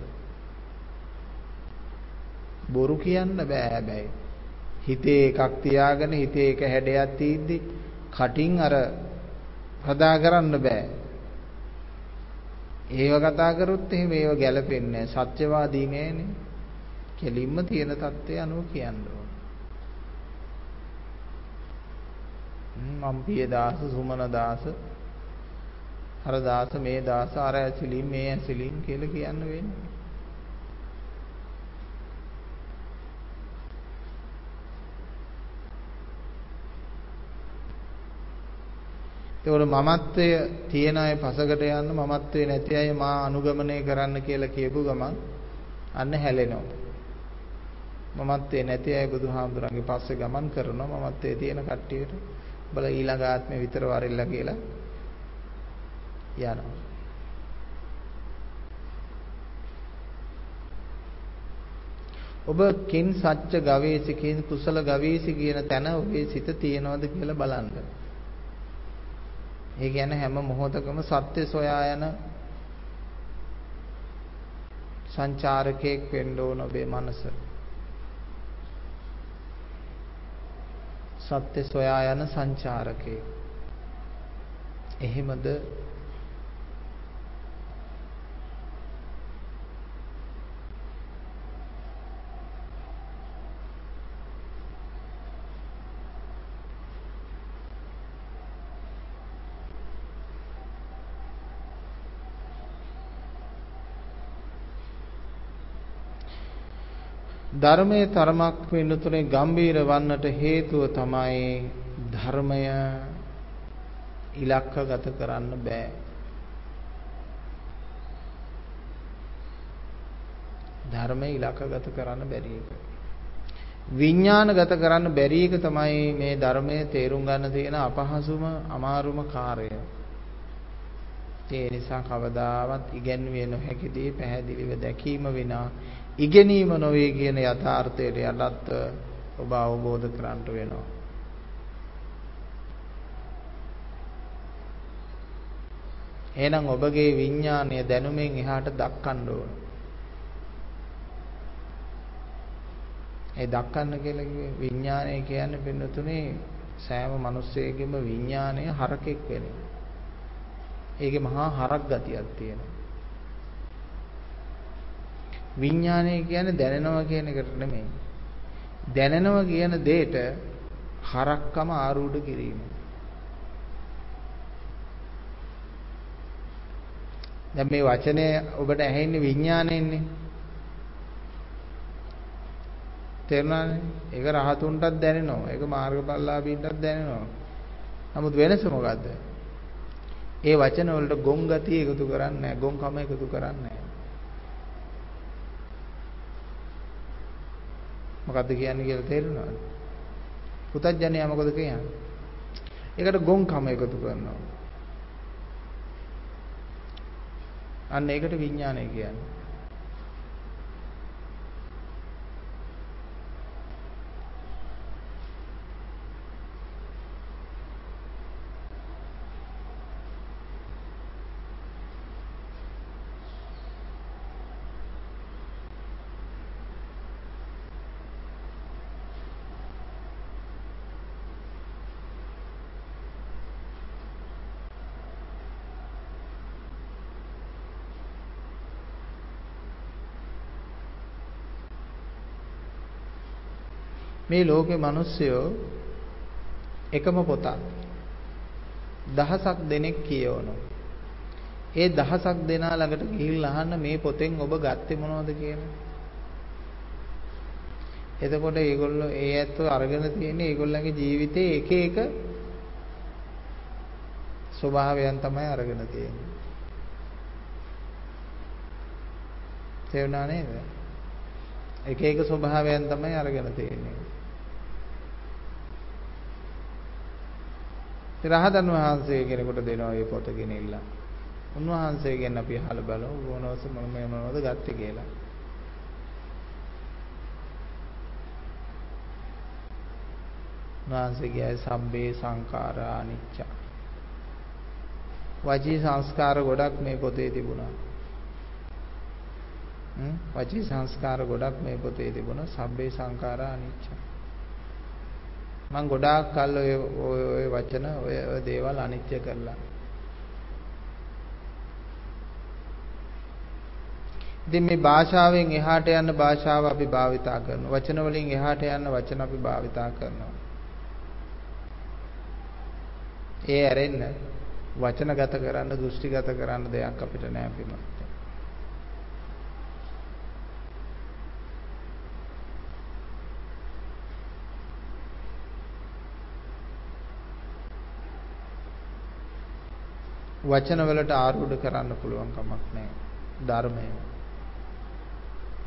බොරු කියන්න බෑ හැබැයි. හිතේ එකක් තියාගෙන හිතේ එක හැඩයක් තීද්දි කටින් අර හදා කරන්න බෑ. ඒව කතා කරොත් එහෙම ඒව ගැලපෙන්නේ නැහැ. සත්‍යවාදී නෑනේ. කෙලින්ම තියෙන தත්ත්වය අනුව කියන්න ඕන. මම්පිය දාස සුමන දාස අර දාස මේ දාස අර ඇසිලින් මේ ඇසිලින් කියලා කියන්න වෙන්නේ. ඒවල මමත්වය තියෙන අය පසකට යන්න මමත්වේ නැති අය මා අනුගමනය කරන්න කියලා කියපු ගමන් අන්න හැලෙනවා. මමත්වේ නැති අය බුදුහාමුදුරන්ගේ පස්සේ ගමන් කරනවා මමත්වේ තියෙන කට්ටියට බල ඊළඟ ආත්මේ විතර වරිල්ලා කියලා යනවා. ඔබ කින් සත්‍ය ගවේෂිකින් කුසල ගවේෂි කියන තැන ඔබේ සිත තියෙනවද කියලා බලන්න. ඒ කියන්නේ හැම මොහොතකම සත්‍ය සොයා යන සංචාරකයෙක් වෙන්න ඕන ඔබේ මනස. සත්‍ය සොයා යන සංචාරකයෙක්. එහෙමද ධර්මයේ තරමක් වෙනතුනේ ගම්බීර වන්නට හේතුව තමයි ධර්මය ඉලක්කගත කරන්න බෑ. ධර්මය ඉලක්කගත කරන්න බැරි එක. විඥානගත කරන්න බැරි එක තමයි මේ ධර්මයේ තේරුම් ගන්න තියෙන අපහසුම අමාරුම කාර්යය. ඒ නිසා කවදාවත් ඉගැන්විය නොහැකි දේ පැහැදිලිව දැකීම විනා ඉගෙනීම නොවේ කියන යථාර්ථයට යටත් ඔබ අවබෝධ කරගන්න වෙනවා. එහෙනම් ඔබගේ විඥානය දැනුමෙන් එහාට දක්කන්න ඕන. ඒ දක්කන්න කියලා කිව්වේ විඥානය කියන්නේ පින්නතුනේ සෑම මිනිස්සෙකගේම විඥානය හරකෙක් වෙනවා. ඒකේ මහා හරක් ගතියක් තියෙනවා. විඥානය කියන්නේ දැනෙනවා කියන එකට නෙමෙයි. දැනෙනවා කියන දෙයට හරක්කම ආරූඪ කිරීම. දැන් මේ වචනේ ඔබට ඇහෙන්නේ විඥාණයෙන්නේ. තේරුණානේ? ඒක රහතුන්ටත් දැනෙනවා. ඒක මාර්ගඵලලාභීන්ටත් දැනෙනවා. නමුත් වෙනස මොකද්ද? ඒ වචන වලට ගොන් ගතිය එකතු කරන්නේ නැහැ. ගොන්කම එකතු කරන්නේ නැහැ. මොකද්ද කියන්නේ කියලා තේරෙනවද? පුතඥයා මොකද කියන්නේ? ඒකට ගොන්කම එකතු කරනවා. අන්න ඒකට විඥානය කියන්නේ. මේ ලෝකේ මිනිස්සයෝ එකම පොතක් දහසක් දෙනෙක් කියවනවා. ඒ දහසක් දෙනා ළඟට ගිහිල්ලා අහන්න මේ පොතෙන් ඔබ ගත්තේ මොනවද කියලා. එතකොට ඒගොල්ලෝ ඒ ඇත්තෝ අරගෙන තියෙන්නේ ඒගොල්ලන්ගේ ජීවිතේ එක එක ස්වභාවයන් තමයි අරගෙන තියෙන්නේ. තේරුණා නේද? එක එක ස්වභාවයන් තමයි අරගෙන තියෙන්නේ. රහතන් වහන්සේ කෙනෙකුට දෙනවා මේ පොත ගෙනිල්ලා. උන්වහන්සේගෙන් අපි අහලා බලමු මොනවද මොන මොනවද ගත්තේ කියලා. උන්වහන්සේ කියයි සබ්බේ සංඛාරා අනිච්ච. වචී සංස්කාර ගොඩක් මේ පොතේ තිබුණා. හ්ම් වචී සංස්කාර ගොඩක් මේ පොතේ තිබුණා. සබ්බේ සංඛාරා අනිච්ච. මම ගොඩාක් කල් ඔය ඔය වචන ඔය දේවල් අනිත්‍ය කරලා ඉතින් මේ භාෂාවෙන් එහාට යන භාෂාව අපි භාවිතා කරනවා. වචන වලින් එහාට යන වචන අපි භාවිතා කරනවා. ඒ ඇරෙන්න වචනගත කරන්න දෘෂ්ටිගත කරන්න දෙයක් අපිට නෑ පිටුමත්. වචන වලට ආරූඪ කරන්න පුළුවන් කමක් නැහැ ධර්මය.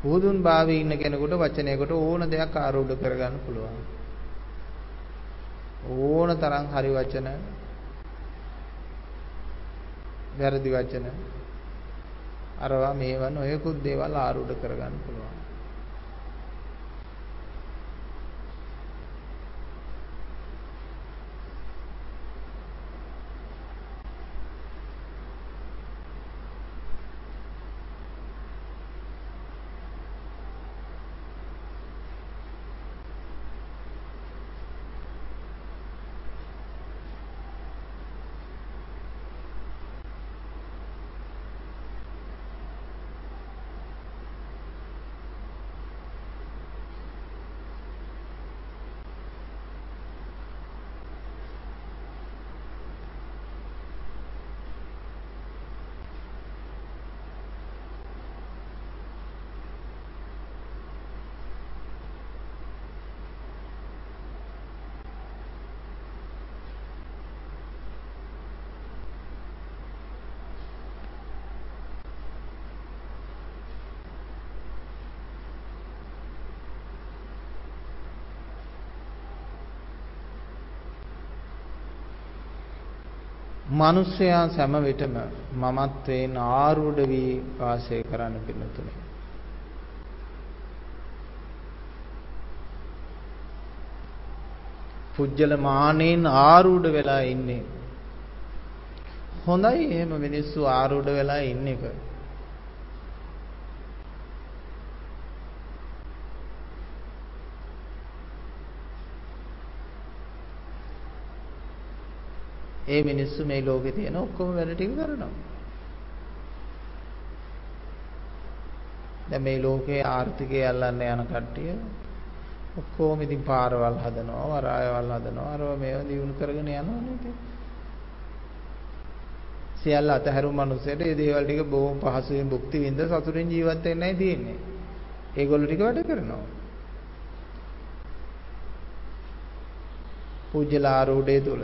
පුදුන් භාවයේ ඉන්න කෙනෙකුට වචනයකට ඕන දෙයක් ආරූඪ කරගන්න පුළුවන්. ඕන තරම් හරි වචන වැරදි වචන අරවා මේවා නොයෙකුත් දේවල් ආරූඪ කරගන්න පුළුවන්. මිනිස්යා සෑම විටම මමත්වයෙන් ආරූඪ වී වාසය කරන්න පිළිතුරේ. පුජ්‍යල මානෙන් ආරූඪ වෙලා ඉන්නේ. හොඳයි එහෙම මිනිස්සු ආරූඪ වෙලා ඉන්න එක. ඒ මිනිස්සු මේ ලෝකේ තියෙන ඔක්කොම වැඩ ටික කරනවා. දැන් මේ ලෝකේ ආර්ථිකය අල්ලන්න යන කට්ටිය ඔක්කොම ඉතින් පාරවල් හදනවා, වරායවල් හදනවා, අරව මේව දිනු කරගෙන යනවා නේද? සියල්ල අතහැරු මනුස්සයට මේ දේවල් ටික බොහොම පහසුවෙන් භුක්ති විඳ සතුටින් ජීවත් වෙන්නයි තියෙන්නේ. ඒගොල්ලෝ ටික වැඩ කරනවා. පූජ්‍යලා ආරෝඩේ තුල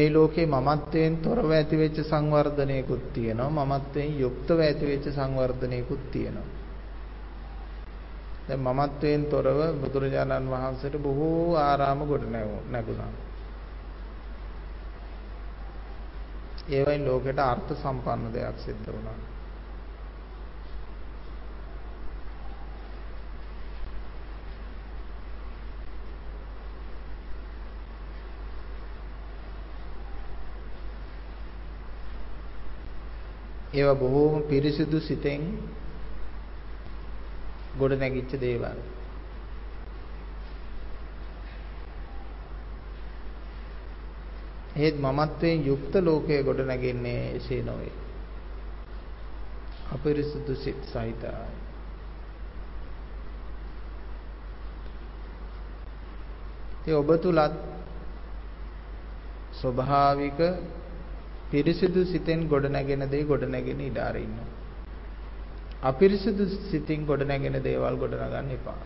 මේ ලෝකේ මමත්වයෙන් තොරව ඇතිවෙච්ච සංවර්ධනයකුත් තියෙනවා. මමත්වයෙන් යුක්තව ඇතිවෙච්ච සංවර්ධනයකුත් තියෙනවා. දැන් මමත්වයෙන් තොරව බුදුරජාණන් වහන්සේට බොහෝ ආරාම ගොඩ නැගුණා. ඒවයින් ලෝකෙට අර්ථ සම්පන්න දෙයක් සිද්ධ වුණා. ඒවා බොහෝම පිරිසිදු සිතෙන් ගොඩ නැගිච්ච දේවල්. ඒත් මමත්වයෙන් යුක්ත ලෝකයේ ගොඩ නැගෙන්නේ එසේ නොවේ. අපිරිසුදු සිත් සහිතයි. ඒ ඔබ තුලත් ස්වභාවික පිරිසිදු සිතෙන් ගොඩනැගෙන දේ ගොඩනැගෙන ඉඩ අරින්න. අපිරිසිදු සිතින් ගොඩනැගෙන දේවල් ගොඩනගන්න එපා.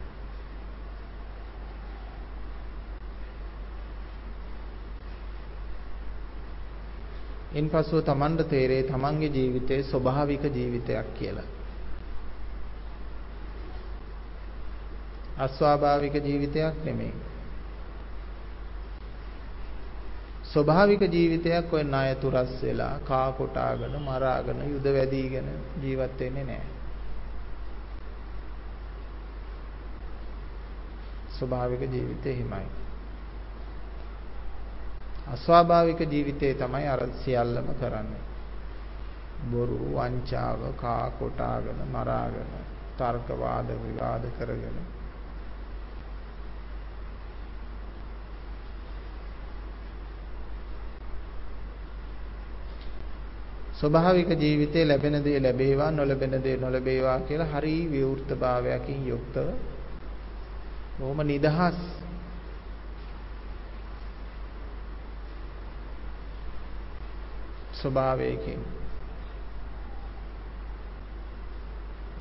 ඉන්පසුව Tamanට තේරේ Tamanගේ ජීවිතේ ස්වභාවික ජීවිතයක් කියලා. අස්වාභාවික ජීවිතයක් නෙමෙයි. ස්වභාවික ජීවිතයක් ඔය ණය තුරස් වෙලා කා කොටාගෙන මරාගෙන යුද වැදීගෙන ජීවත් වෙන්නේ නැහැ. ස්වභාවික ජීවිතේ හිමයි. අස්වාභාවික ජීවිතේ තමයි අර සියල්ලම කරන්නේ. බොරු වංචාව කා කොටාගෙන මරාගෙන තර්ක වාද විවාද කරගෙන ස්වභාවික ජීවිතේ ලැබෙන දේ ලැබේවා නොලැබෙන දේ නොලැබේවා කියලා හරි විවෘත භාවයකින් යුක්තව බොහොම නිදහස්. ස්වභාවයකින්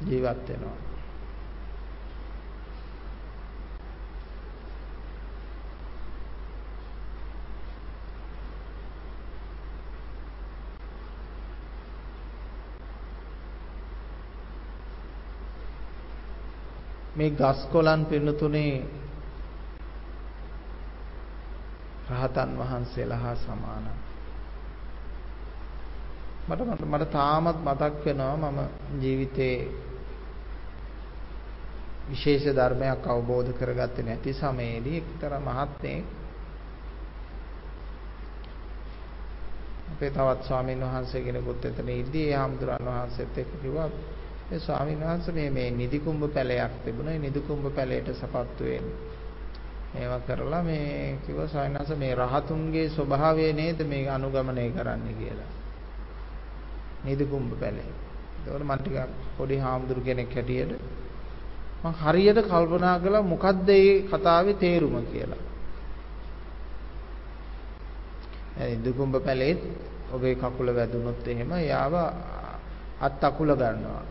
ජීවත් වෙනවා. මේ ගස් කොළන් පින්නතුනේ රහතන් වහන්සේලා හා සමානයි. මට මට තාමත් මතක් වෙනවා මම ජීවිතේ විශේෂ ධර්මයක් අවබෝධ කරගත්තේ නැති සමයේදී එක්තරා මහත්මයෙක් අපේ තවත් ස්වාමීන් වහන්සේ කෙනෙකුත් එතන ඉද්දී ඒ හාමුදුරන් වහන්සේත් එක්ක කිව්වා ඒ ස්වාමීන් වහන්සේ මේ මේ නිදි කුඹ පැලයක් තිබුණා. ඒ නිදි කුඹ පැලයට සපත්තු වෙන්නේ. මේවා කරලා මේ කිව්වා ස්වාමීන් වහන්සේ මේ රහතුන්ගේ ස්වභාවය නේද මේ අනුගමනය කරන්න කියලා. නිදි කුඹ පැලේ. ඒකෝට මම ටිකක් පොඩි හාමුදුරු කෙනෙක් හැටියට මම හරියට කල්පනා කළා මොකද්ද මේ කතාවේ තේරුම කියලා. නිදි කුඹ පැලේ ඔබේ කකුල වැදුනොත් එහෙම යාව අත් අකුල ගන්නවා.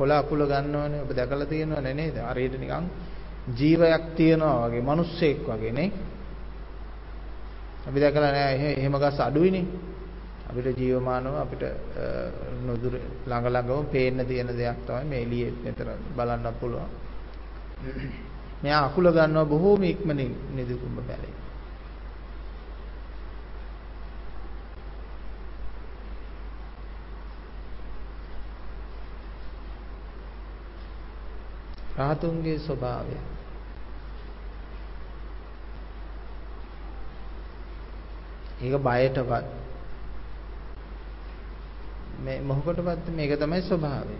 කොළ අකුල ගන්නවනේ ඔබ දැකලා තියෙනවනේ නේද? හරියට නිකන් ජීවයක් තියනවා වගේ මිනිස්සෙක් වගේ නේ. අපි දැකලා නෑ එහෙම ගස් අඩුයිනේ. අපිට ජීවමානව අපිට නොදුර ළඟ ළඟම පේන්න තියෙන දෙයක් තමයි මේ එළියේ මෙතන බලන්න පුළුවන්. මෙයා අකුල ගන්නවා බොහෝම ඉක්මනින් නිදුකුඹ පැලේ. රහතුන්ගේ ස්වභාවය ඒක බයටවත් මේ මොහොකටවත් මේක තමයි ස්වභාවය.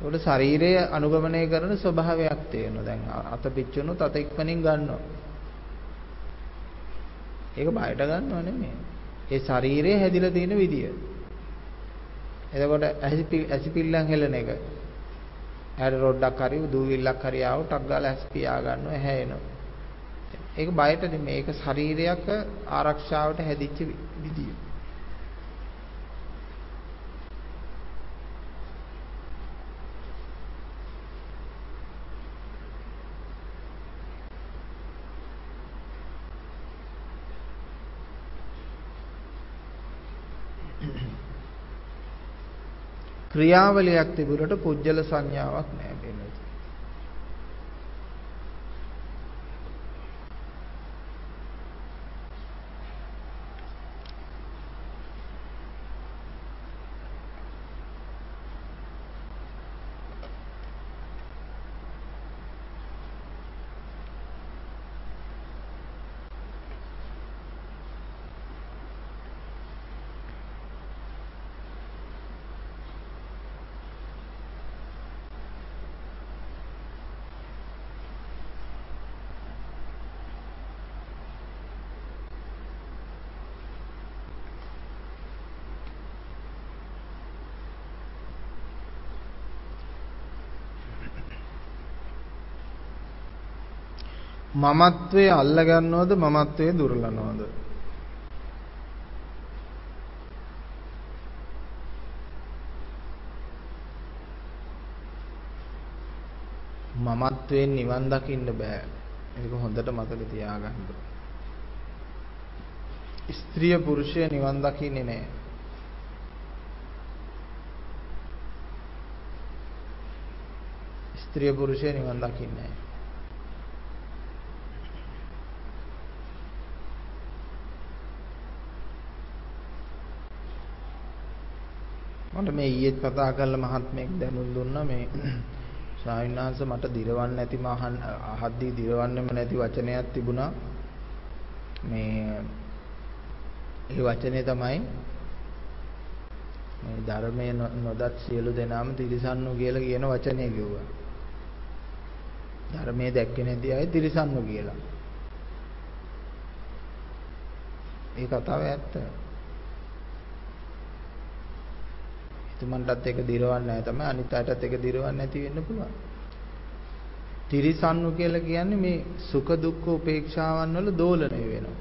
ඒකට ශරීරය අනුගමනය කරන ස්වභාවයක් තියෙනවා. දැන් අත පිච්චුනොත් අත ඉක්මනින් ගන්නවා. ඒක බයට ගන්නව නෙමෙයි. ඒ ශරීරය හැදිලා තියෙන විදිය. එතකොට ඇසිපිල්ලන් හෙලන එක ඇහැට රොඩක් හරි දූවිල්ලක් හරි ආව ටක් ගාලා ඇස් පියා ගන්නවා ඇහැ එනවා. ඒක බයට නෙමෙයි ඒක ශරීරයක ආරක්ෂාවට හැදිච්ච විදිය. ක්‍රියාවලියක් තිබුණට පුජ්‍යල සංඥාවක් නැහැ මමත්වයේ අල්ල ගන්නවද මමත්වයේ දුර්ලනවද? මමත්වයෙන් නිවන් දකින්න බෑ. ඒක හොඳට මතක තියාගන්න. ස්ත්‍රිය පුරුෂය නිවන් දකින්නේ නෑ. ස්ත්‍රිය පුරුෂය නිවන් දකින්නේ නෑ. මට මේ ඊයේත් කතා කරලා මහත්මයෙක් දැනුම් දුන්නා මේ ස්වාමීන් වහන්සේ මට දිරවන්න නැති මහන් අහද්දී දිරවන්නෙම නැති වචනයක් තිබුණා මේ ඒ වචනේ තමයි මේ ධර්මයේ නොදත් සියලු දෙනාම තිරිසන්නු කියලා කියන වචනේ කිව්වා. ධර්මයේ දැක්කේ නැති අය තිරිසන්නු කියලා. ඒ කතාව ඇත්ත. එතුමන්ටත් ඒක දිරවන්නේ නැහැ තමයි අනිත් අයටත් ඒක දිරවන්නේ නැති වෙන්න පුළුවන්. තිරිසන්නු කියලා කියන්නේ මේ සුඛ දුක්ඛ උපේක්ෂාවන් වල දෝලණය වෙනවා.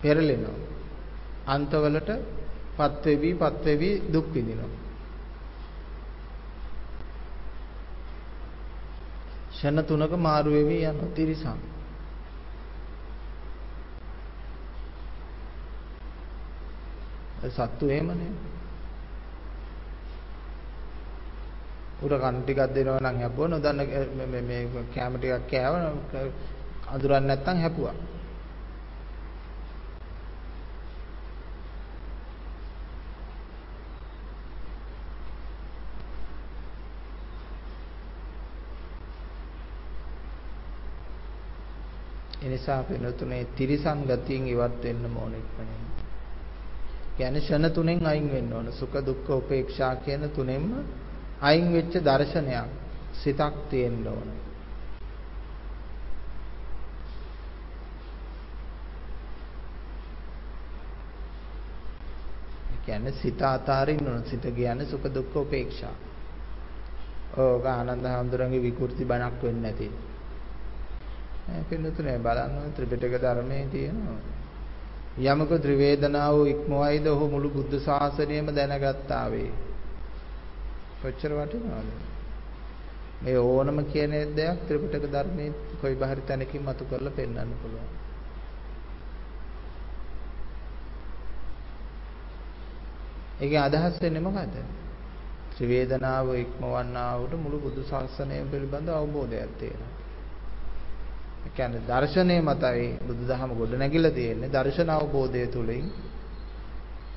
පෙරලෙනවා. අන්තවලට පත් වෙවි පත් වෙවි දුක් විඳිනවා. ෂණ තුනක මාරු වෙවි යන තිරිසන්. සත්තු එහෙමනේ. උර කන් ටිකක් දෙනවා නම් හැපුවා නොදන්න මේ මේ කැම ටිකක් කෑව අඳුරන්නේ නැත්තම් හැපුවා. එනිසා පිනතුනේ තිරිසන් ගතියෙන් ඉවත් වෙන්න ඕන ඉක්මනින්. කියන්නේ ෂණ තුනෙන් අයින් වෙන්න ඕන. සුඛ දුක්ඛ උපේක්ෂා කියන තුනෙන්ම අයින් වෙච්ච දර්ශනයක් සිතක් තියෙන්න ඕන. කියන්නේ සිත අතාරින්න ඕන. සිත කියන්නේ සුඛ දුක්ඛ උපේක්ෂා. ඕක ආනන්ද හැඳුරන්ගේ විකෘති බණක් වෙන්නේ නැති. පින්නතුනේ බලන්න ත්‍රිපිටක ධර්මයේ තියෙනවා. යමක ත්‍රිවේදනාව ඉක්මවයිද ඔහු මුළු බුද්ධ ශාසනයම දැනගත්තා වේ. කොච්චර වටිනවද? මේ ඕනම කියන දෙයක් ත්‍රිපිටක ධර්මයේ කොයි බහරි තැනකින් මතු කරලා පෙන්වන්න පුළුවන්. ඒකේ අදහස් වෙන්නේ මොකද්ද? ත්‍රිවේදනාව ඉක්මවන්නා වූ මුළු බුදු ශාසනය පිළිබඳ අවබෝධයක් තියෙනවා. ඒ කියන්නේ දර්ශනය මතයි බුදුදහම ගොඩනැගිලා තියෙන්නේ. දර්ශන අවබෝධය තුලින්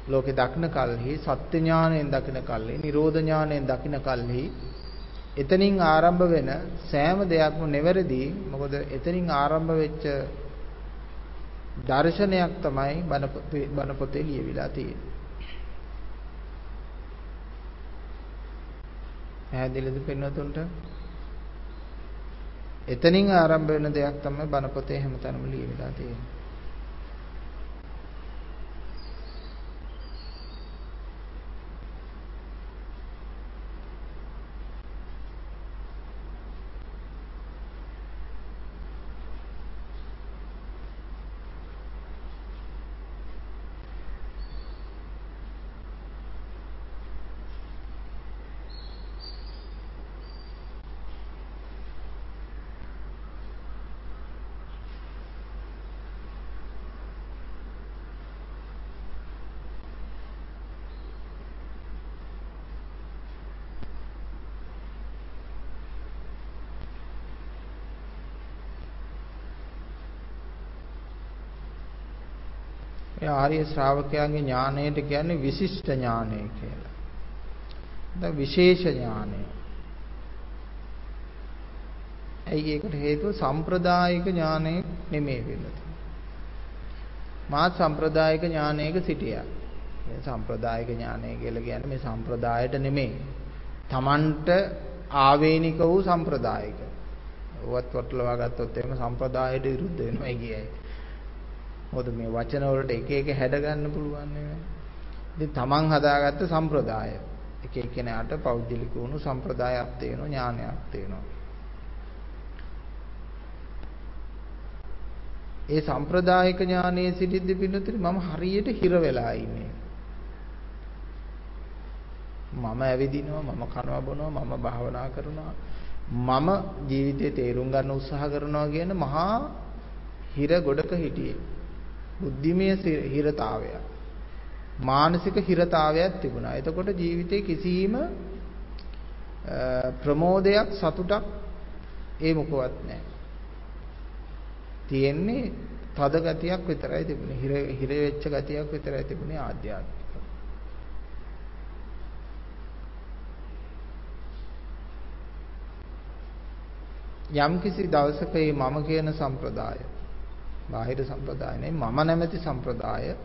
ලෝකේ දක්න කල්හි සත්‍ය ඥාණයෙන් දකින කල්හි නිරෝධ ඥාණයෙන් දකින කල්හි එතනින් ආරම්භ වෙන සෑම දෙයක්ම නිවැරදි. මොකද එතනින් ආරම්භ වෙච්ච දර්ශනයක් තමයි බණ පොතේ ලියවිලා තියෙන්නේ. පැහැදිලිද පින්නතුන්ට එතනින් ආරම්භ වෙන දෙයක් තමයි බණ පොතේ හැමතැනම ලියවිලා තියෙන්නේ. ඒ ආර්ය ශ්‍රාවකයන්ගේ ඥාණයට කියන්නේ විශිෂ්ට ඥානය කියලා. දැන් විශේෂ ඥානය. ඇයි ඒකට හේතුව සම්ප්‍රදායික ඥානය නෙමෙයි වෙන්නේ. මාත් සම්ප්‍රදායික ඥානයක සිටියා. මේ සම්ප්‍රදායික ඥානය කියලා කියන්නේ මේ සම්ප්‍රදායට නෙමෙයි. Tamanට ආවේනික වූ සම්ප්‍රදායික. ඔවත් වටලවා ගත්තොත් එහෙම සම්ප්‍රදායට විරුද්ධ වෙනවා කියයි. මොකද මේ වචන වලට එක එක හැඩ ගන්න පුළුවන් නේ. ඉතින් තමන් හදාගත්ත සම්ප්‍රදාය එක එක්කෙනාට පෞද්ගලික වුණු සම්ප්‍රදායක් තියෙනවා ඥානයක් තියෙනවා. ඒ සම්ප්‍රදායික ඥානයේ සිටිද්දි පින්නතුනි මම හරියට හිර වෙලා ඉන්නේ. මම ඇවිදිනවා මම කනවා බොනවා මම භාවනා කරනවා මම ජීවිතේ තේරුම් ගන්න උත්සාහ කරනවා කියන මහා හිර ගොඩක හිටියේ බුද්ධිමය හිරතාවයක් මානසික හිරතාවයක් තිබුණා. එතකොට ජීවිතේ කිසිම ප්‍රමෝදයක් සතුටක් ඒ මොකවත් නැහැ. තියෙන්නේ තද ගතියක් විතරයි තිබුණේ. හිර හිර වෙච්ච ගතියක් විතරයි තිබුණේ ආධ්‍යාත්මික. යම්කිසි දවසක මේ මම කියන සම්ප්‍රදාය බාහිර සම්ප්‍රදාය නෙවෙයි මම නැමැති සම්ප්‍රදාය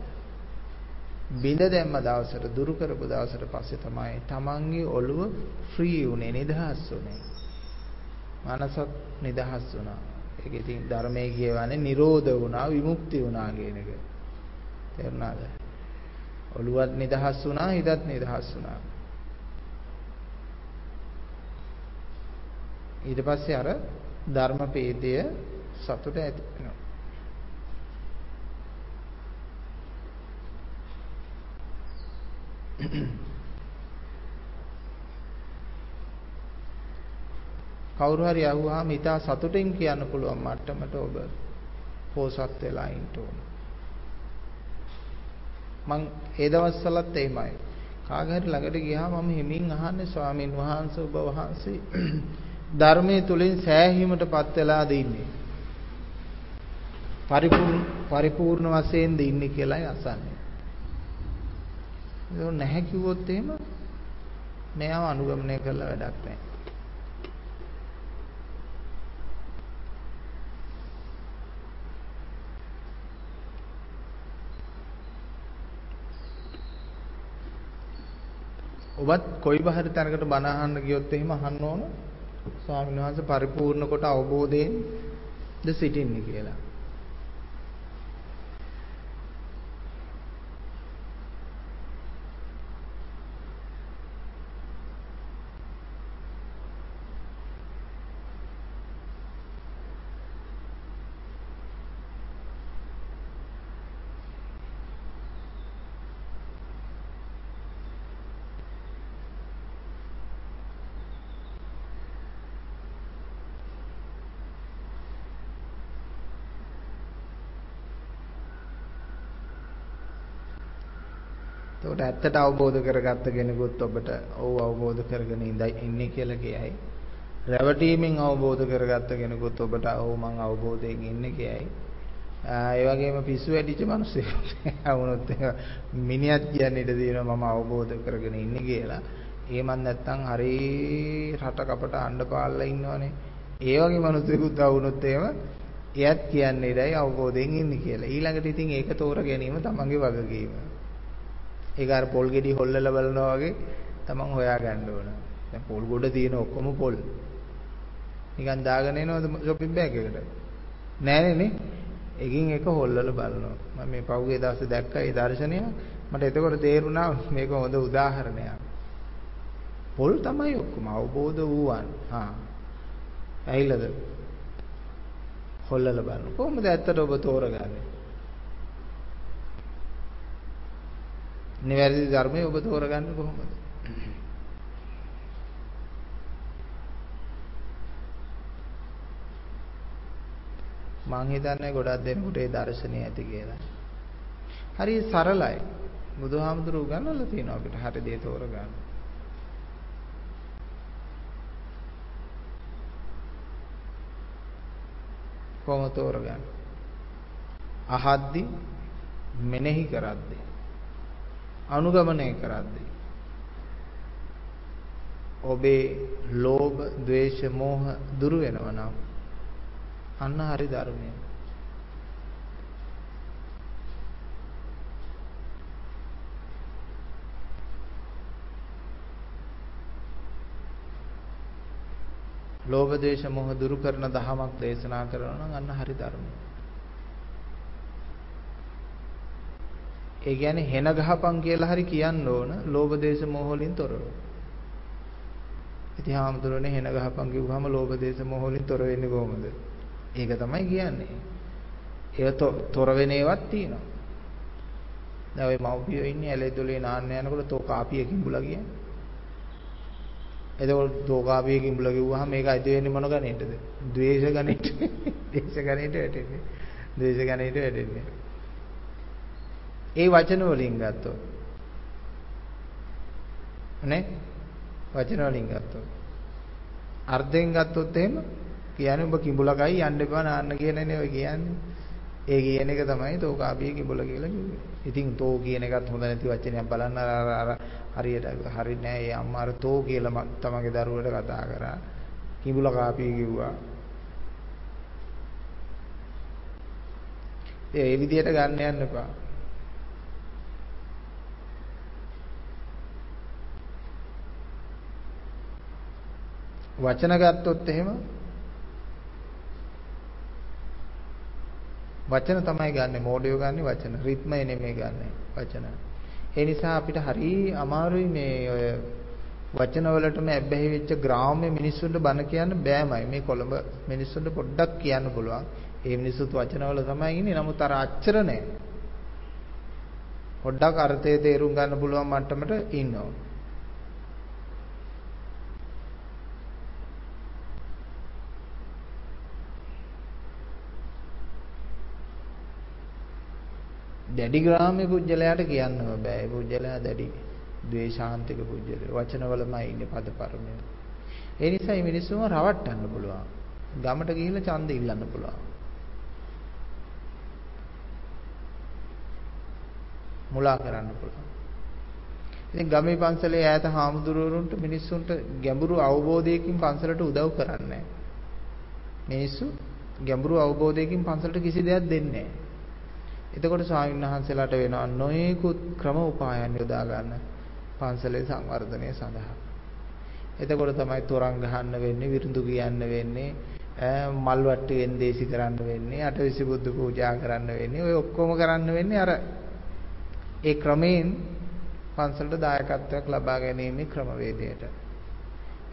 බිඳ දැම්ම දවසට දුරු කරපු දවසට පස්සේ තමයි තමන්ගේ ඔළුව ෆ්‍රී වුනේ නිදහස් වුනේ. මනසත් නිදහස් වුණා. ඒක ඉතින් ධර්මයේ කියවනේ නිරෝධ වුණා විමුක්ති වුණා කියන එක. තේරුණාද? ඔළුවත් නිදහස් වුණා හිතත් නිදහස් වුණා. ඊට පස්සේ අර ධර්මපේදය සතුට ඇති වෙනවා. කවුරු හරි අහුවාම ඊට සතුටින් කියන්න පුළුවන් මට්ටමට ඔබ පෝසත් වෙලා ඉන්න ඕන. මං ඒ දවස්වලත් එයිමයි. කාගේ හරි ළඟට ගියාම මම හිමින් අහන්නේ ස්වාමින් වහන්සේ ඔබ වහන්සේ ධර්මයේ තුලින් සෑහීමටපත් වෙලාද ඉන්නේ. පරිපූර්ණ පරිපූර්ණ වශයෙන්ද ඉන්නේ කියලායි අසන්නේ. ඒක නැහැ කිව්වොත් එහෙම මෙයාව අනුගමනය කරලා වැඩක් නැහැ. ඔබත් කොයි බහරි තැනකට බණ අහන්න ගියොත් එහෙම අහන්න ඕන ස්වාමීන් වහන්සේ පරිපූර්ණ කොට අවබෝධයෙන් ද සිටින්නේ කියලා. එතකොට ඇත්තට අවබෝධ කරගත්ත කෙනෙකුත් ඔබට ඔව් අවබෝධ කරගෙන ඉන්නේ කියලා කියයි. රැවටීමෙන් අවබෝධ කරගත්ත කෙනෙකුත් ඔබට ඔව් මං අවබෝධයෙන් ඉන්නේ කියයි. ඒ වගේම පිස්සු වැඩිච්ච මිනිස්සෙක් වුණොත් මිනිහත් කියන්නේ ඉඳ දිනවා මම අවබෝධ කරගෙන ඉන්නේ කියලා. ඒ මන් නැත්තම් හරි රට කපට අඬ පාල්ලා ඉන්නවනේ. ඒ වගේ මිනිස්සුකුත් වුණොත් එහෙම එයත් කියන්නේ ඉදයි අවබෝධයෙන් ඉන්නේ කියලා. ඊළඟට ඉතින් ඒක තෝර ගැනීම තමන්ගේ වගකීම. ඒක අර පොල් ගෙඩි හොල්ලලා බලනවා වගේ තමන් හොයා ගන්න ඕන. දැන් පොල් ගොඩ තියෙන ඔක්කොම පොල්. නිකන් දාගෙන එනවද shopping bag එකට? නෑනේ නේ. එකින් එක හොල්ලලා බලනවා. මම මේ පහුගිය දවසේ දැක්කා ඒ දර්ශනය. මට එතකොට තේරුණා මේක හොඳ උදාහරණයක්. පොල් තමයි ඔක්කොම අවබෝධ වූවන්. හා. ඇහිලාද? හොල්ලලා බලන්න. කොහොමද ඇත්තට ඔබ තෝරගන්නේ? නිවැරදි ධර්මය ඔබ තෝරගන්නේ කොහොමද? මං හිතන්නේ ගොඩක් දෙනෙකුට ඒ දර්ශනය ඇති කියලා. හරි සරලයි. බුදුහාමුදුරුවෝ උගන්වලා තියෙනවා අපිට හරි දේ තෝරගන්න. කොහොම තෝරගන්න? අහද්දි මෙනෙහි කරද්දී අනුගමනය කරද්දී ඔබේ ලෝභ, ద్వේෂ, මෝහ දුරු වෙනවා නම් අන්න හරි ධර්මය. ලෝභ, ద్వේෂ, මෝහ දුරු කරන දහමක් දේශනා කරනවා නම් අන්න හරි ධර්මය. ඒ කියන්නේ හෙන ගහපන් කියලා හරි කියන්න ඕන ලෝභ දේශ මොහ වලින් තොරව. ඉතින් හාමුදුරනේ හෙන ගහපන් කිව්වහම ලෝභ දේශ මොහ වලින් තොර වෙන්නේ කොහොමද? ඒක තමයි කියන්නේ. ඒ තොර වෙන ඒවත් තියෙනවා. දැන් ওই මව්පියෝ ඉන්නේ ඇලේ දොලේ නාන්න යනකොට තෝ කාපිය කිඹුලා කියන්නේ. එතකොට තෝ කාපිය කිඹුලා කිව්වහම මේක අයිති වෙන්නේ මොන ගණේටද? ද්වේෂ ගණේට. දේශ ගණේට වැටෙන්නේ. ද්වේෂ ගණේට වැටෙන්නේ. ඒ වචන වලින් ගත්තොත්. නේ? වචන වලින් ගත්තොත්. අර්ථයෙන් ගත්තොත් එහෙම කියන්නේ ඔබ කිඹුලකයි යන්න එපා නාන්න කියනනේ ඔය කියන්නේ. ඒ කියන එක තමයි තෝකාපිය කිඹුල කියලා කිව්වේ. ඉතින් තෝ කියන එකත් හොඳ නැති වචනයක් බලන්න අර අර හරියට හරි නෑ ඒ අම්මා අර තෝ කියලා තමගේ දරුවට කතා කරා. කිඹුල කාපිය කිව්වා. ඒ විදිහට ගන්න යන්න එපා. වචන ගත්තොත් එහෙම වචන තමයි ගන්නෙ මොඩියෝ ගන්නෙ වචන රිද්මය නෙමෙයි ගන්නෙ වචන. ඒ නිසා අපිට හරි අමාරුයි මේ ඔය වචන වලටම ඇබ්බැහි වෙච්ච ග්‍රාම්‍ය මිනිස්සුන්ට බන කියන්න බෑමයි. මේ කොළඹ මිනිස්සුන්ට පොඩ්ඩක් කියන්න පුළුවන්. ඒ මිනිස්සුත් වචන වල තමයි ඉන්නේ. නමුත් අර අච්චර නෑ. පොඩ්ඩක් අර්ථය තේරුම් ගන්න පුළුවන් මට්ටමට ඉන්නවා. දැඩි ග්‍රාම්‍ය පුජ්‍යලයාට කියන්නම බෑ. ඒ පුජ්‍යලයා දැඩි ද්වේෂාන්තික පුජ්‍යලය. වචනවලමයි ඉන්නේ පදපරමේ. ඒ නිසා මේ මිනිස්සුම රවට්ටන්න පුළුවන්. ගමට ගිහිල්ලා ඡන්ද ඉල්ලන්න පුළුවන්. මුලා කරන්න පුළුවන්. ඉතින් ගමේ පන්සලේ ඈත හාමුදුරුවරුන්ට මිනිස්සුන්ට ගැඹුරු අවබෝධයකින් පන්සලට උදව් කරන්නේ මිනිස්සු ගැඹුරු අවබෝධයකින් පන්සලට කිසි දෙයක් දෙන්නේ නැහැ. එතකොට ස්වාමීන් වහන්සේලාට වෙනවා නොයෙකුත් ක්‍රම උපායන් යොදා ගන්න පන්සලේ සංවර්ධනය සඳහා. එතකොට තමයි තොරන් ගහන්න වෙන්නේ, විරුදු කියන්න වෙන්නේ, මල් වට්ටි වෙන්දේසි කරන්න වෙන්නේ, අටවිසි බුද්ධ පූජා කරන්න වෙන්නේ. ඔය ඔක්කොම කරන්න වෙන්නේ අර ඒ ක්‍රමයෙන් පන්සලට දායකත්වයක් ලබා ගැනීමේ ක්‍රමවේදයට.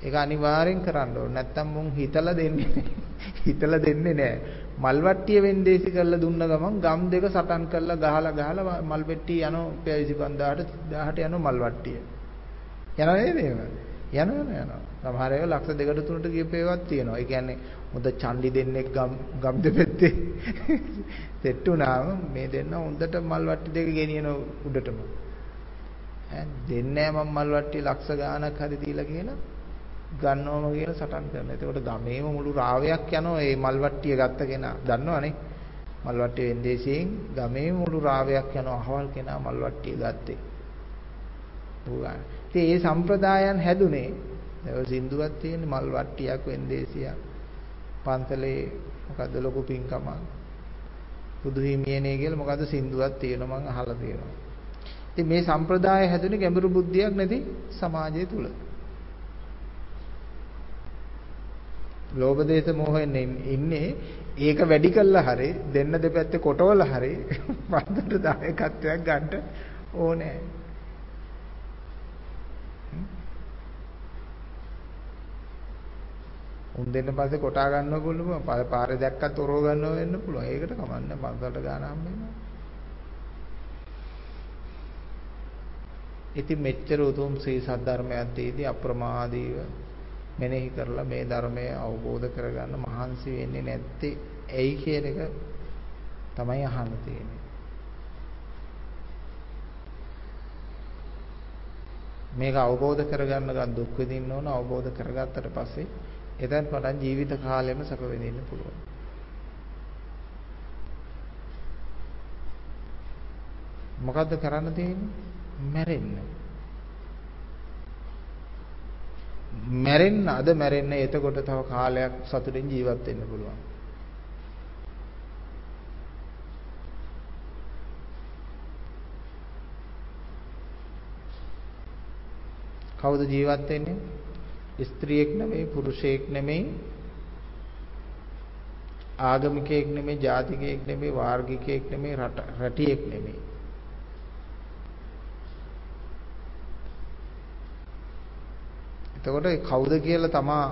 ඒක අනිවාර්යෙන් කරන්න ඕනේ. නැත්තම් මුන් හිතලා දෙන්නේ හිතලා දෙන්නේ නැහැ. මල් වට්ටිය වෙන්දේසි කරලා දුන්න ගමන් ගම් දෙක සටන් කරලා ගහලා ගහලා මල් පෙට්ටිය යනවා පැවිසි 5000ට 1000ට යනවා මල් වට්ටිය. යනවා නේද එහෙම? යනවා යනවා. සමහර ඒවා ලක්ෂ දෙකට තුනට ගියපේවත් තියෙනවා. ඒ කියන්නේ මුද චණ්ඩි දෙන්නෙක් ගම් ගම් දෙපැත්තේ සෙට් වුණාම මේ දෙන්න හොඳට මල් වට්ටි දෙක ගෙනියන උඩටම. ඈ දෙන්නේ මම මල් වට්ටි ලක්ෂ ගාණක් හරි දීලා කියලා ගන්නවම කියලා සටන් කරනවා. එතකොට ගමේම මුළු රාවයක් යනවා මේ මල්වට්ටිය ගත්ත කෙනා. දන්නවනේ. මල්වට්ටිය වෙන්දේසියෙන් ගමේ මුළු රාවයක් යනවා. අහවල් කෙනා මල්වට්ටිය ගත්තේ. ඌගා. ඉතින් මේ සම්ප්‍රදායන් හැදුනේ දැන් සින්දුවක් තියෙන මල්වට්ටියක් වෙන්දේසියක්. පන්සලේ මොකද්ද ලොකු පින්කමක්. බුදු හිමියනේ කියලා මොකද්ද සින්දුවක් තියෙනවා මම අහලා තියෙනවා. ඉතින් මේ සම්ප්‍රදාය හැදුනේ ගැඹුරු බුද්ධියක් නැති සමාජය තුල. ලෝභ දේශ මොහෙන් ඉන්නේ ඒක වැඩි කළා හරි දෙන්න දෙපැත්තේ කොටවල හරි වන්දට දායකත්වයක් ගන්න ඕනේ. උන් දෙන්න පස්සේ කොටා ගන්නව පුළුවන් පාරේ දැක්කත් ඔරව ගන්නව වෙන්න පුළුවන්. ඒකට කමන්නේ පන්සලට ගාන හම්බ වෙනවා. ඉතින් මෙච්චර උතුම් ශ්‍රී සද්ධර්මයක් තියදී අප්‍රමාදීව මෙනෙහි කරලා මේ ධර්මය අවබෝධ කරගන්න මහන්සි වෙන්නේ නැත්තේ ඇයි කියන එක තමයි අහන්න තියෙන්නේ. මේක අවබෝධ කරගන්න ගන්න දුක් විඳින්න ඕන අවබෝධ කරගත්තට පස්සේ එතෙන් පටන් ජීවිත කාලෙම සැප විඳින්න පුළුවන්. මොකද්ද කරන්න තියෙන්නේ? මැරෙන්න. මැරෙන්න අද මැරෙන්න එතකොට තව කාලයක් සතුටින් ජීවත් වෙන්න පුළුවන්. කවුද ජීවත් වෙන්නේ? ස්ත්‍රියෙක් නෙමෙයි පුරුෂයෙක් නෙමෙයි ආගමිකයෙක් නෙමෙයි ජාතිකයෙක් නෙමෙයි වාර්ගිකයෙක් නෙමෙයි රටියෙක් නෙමෙයි එතකොට ඒ කවුද කියලා තමා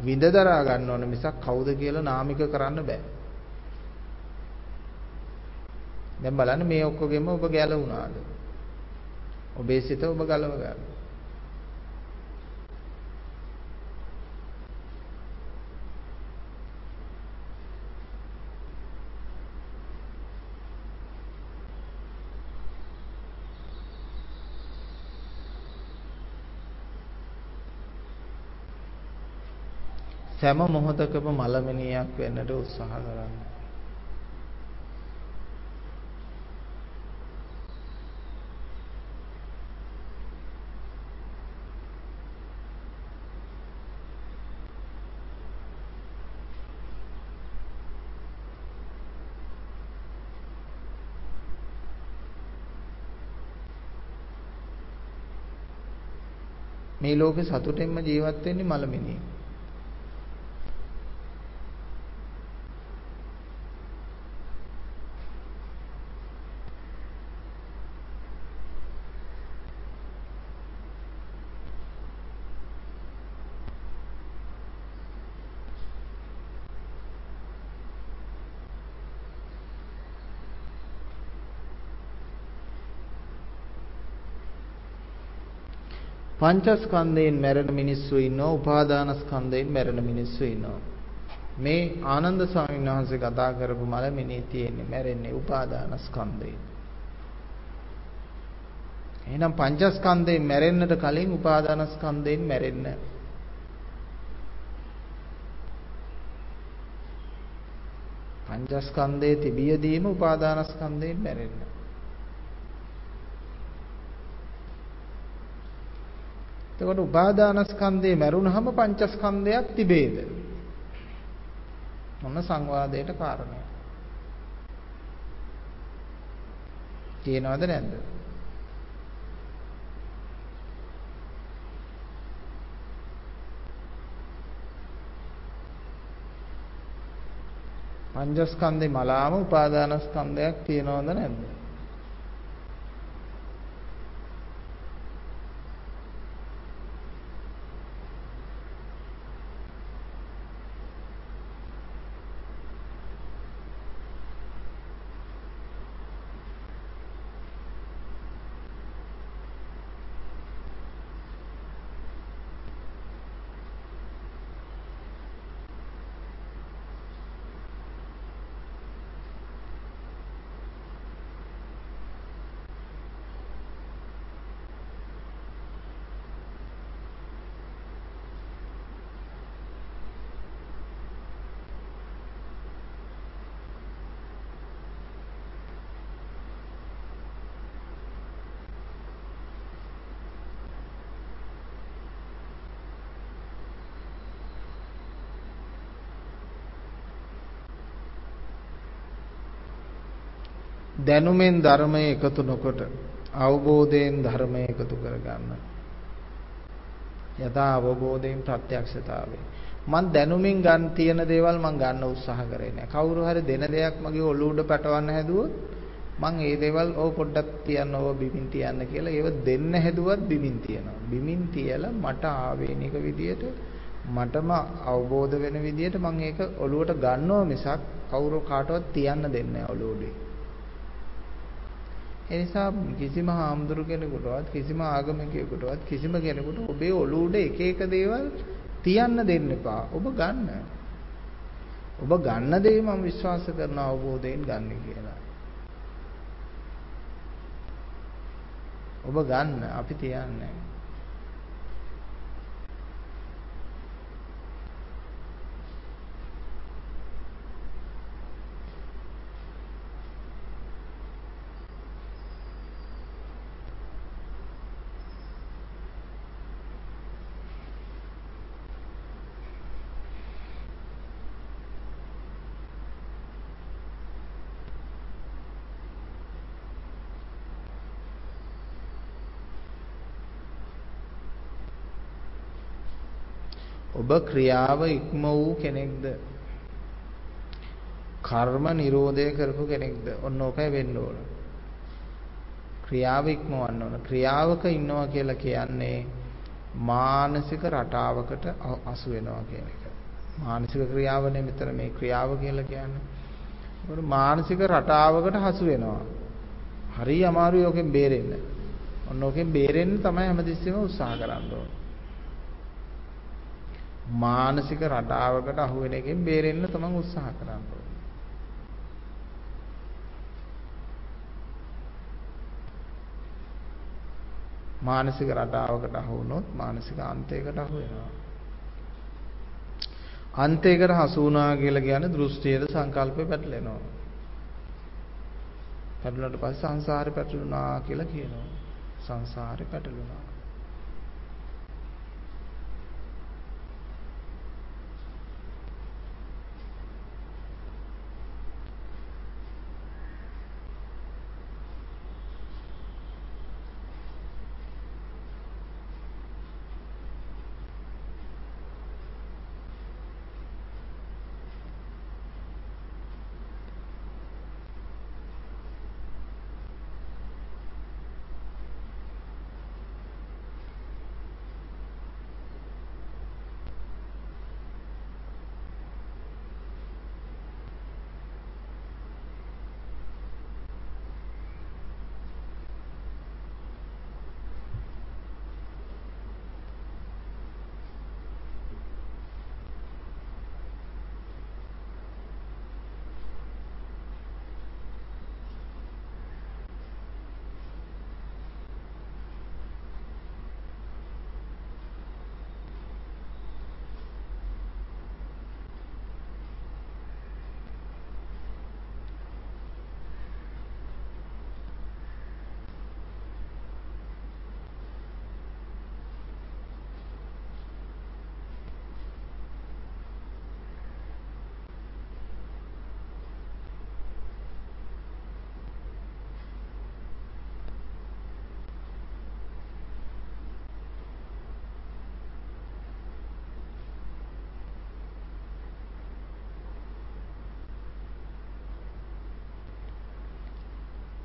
විඳ දරා ගන්න ඕන මිසක් කවුද කියලා නාමික කරන්න බෑ. දැන් බලන්න මේ ඔක්කොගෙම ඔබ ගැලවුණාද? ඔබේ සිත ඔබ ගලව ගන්න. සෑම මොහොතකම මලමිනියක් වෙන්නට උත්සාහ කරන්න. මේ ලෝකේ සතුටෙන්ම ජීවත් වෙන්නේ මලමිනියෙක්. පංචස්කන්ධයෙන් මැරෙන මිනිස්සු ඉන්නවා උපාදානස්කන්ධයෙන් මැරෙන මිනිස්සු ඉන්නවා. මේ ආනන්ද ස්වාමීන් වහන්සේ කතා කරපු මලමිනී තියෙන්නේ මැරෙන්නේ උපාදානස්කන්ධයෙන්. එහෙනම් පංචස්කන්ධයෙන් මැරෙන්නට කලින් උපාදානස්කන්ධයෙන් මැරෙන්න. පංචස්කන්ධයේ තිබියදීම උපාදානස්කන්ධයෙන් මැරෙන්න. එතකොට උපාදානස්කන්ධේ මැරුණහම පංචස්කන්ධයක් තිබේද? මොන සංවාදයට කාරණය? තියෙනවද නැද්ද? පංචස්කන්ධේ මලාම උපාදානස්කන්ධයක් තියෙනවද නැද්ද? දැනුමෙන් ධර්මය එකතු නොකොට අවබෝධයෙන් ධර්මය එකතු කරගන්න. යථා අවබෝධයෙන් ප්‍රත්‍යක්ෂතාවය. මං දැනුමින් ගන්න තියෙන දේවල් මං ගන්න උත්සාහ කරේ නෑ. කවුරු හරි දෙන දෙයක් මගේ ඔළුව උඩ පැටවන්න හැදුවොත් මං ඒ දේවල් ඕ පොඩ්ඩක් තියන්න ඕව බිමින් තියන්න කියලා ඒව දෙන්න හැදුවත් බිමින් තියනවා. බිමින් තියලා මට ආවේනික විදියට මටම අවබෝධ වෙන විදියට මං ඒක ඔළුවට ගන්නවා මිසක් කවුරු කාටවත් තියන්න දෙන්නේ නෑ ඔළුව උඩේ. ඒ නිසා කිසිම හාමුදුරු කෙනෙකුටවත් කිසිම ආගමිකයෙකුටවත් කිසිම කෙනෙකුට ඔබේ ඔළුව උඩ එක එක දේවල් තියන්න දෙන්න එපා. ඔබ ගන්න. ඔබ ගන්න දේ මම විශ්වාස කරන අවබෝධයෙන් ගන්න කියලා. ඔබ ගන්න අපි තියන්නේ ඔබ ක්‍රියාව ඉක්ම වූ කෙනෙක්ද? කර්ම නිරෝධය කරපු කෙනෙක්ද? ඔන්න ඕකයි වෙන්න ඕන. ක්‍රියාව ඉක්මවන්න ඕන. ක්‍රියාවක ඉන්නවා කියලා කියන්නේ මානසික රටාවකට අසු වෙනවා කියන එක. මානසික ක්‍රියාවනේ මෙතන මේ ක්‍රියාව කියලා කියන්නේ. ඒකට මානසික රටාවකට හසු වෙනවා. හරි අමාරුයි ඔකෙන් බේරෙන්න. ඔන්න ඔකෙන් බේරෙන්න තමයි හැමතිස්සෙම උත්සාහ කරන්න ඕනේ. මානසික රටාවකට අහු වෙන එකෙන් බේරෙන්න තමන් උත්සාහ කරන්න මානසික රටාවකට අහු වුණොත් මානසික අන්තයකට අහු වෙනවා. අන්තයකට හසු වුණා කියලා කියන්නේ දෘෂ්ටියද සංකල්පේ පැටලෙනවා. පැටලුණාට පස්සේ සංසාරේ පැටලුණා කියලා කියනවා. සංසාරේ පැටලුණා.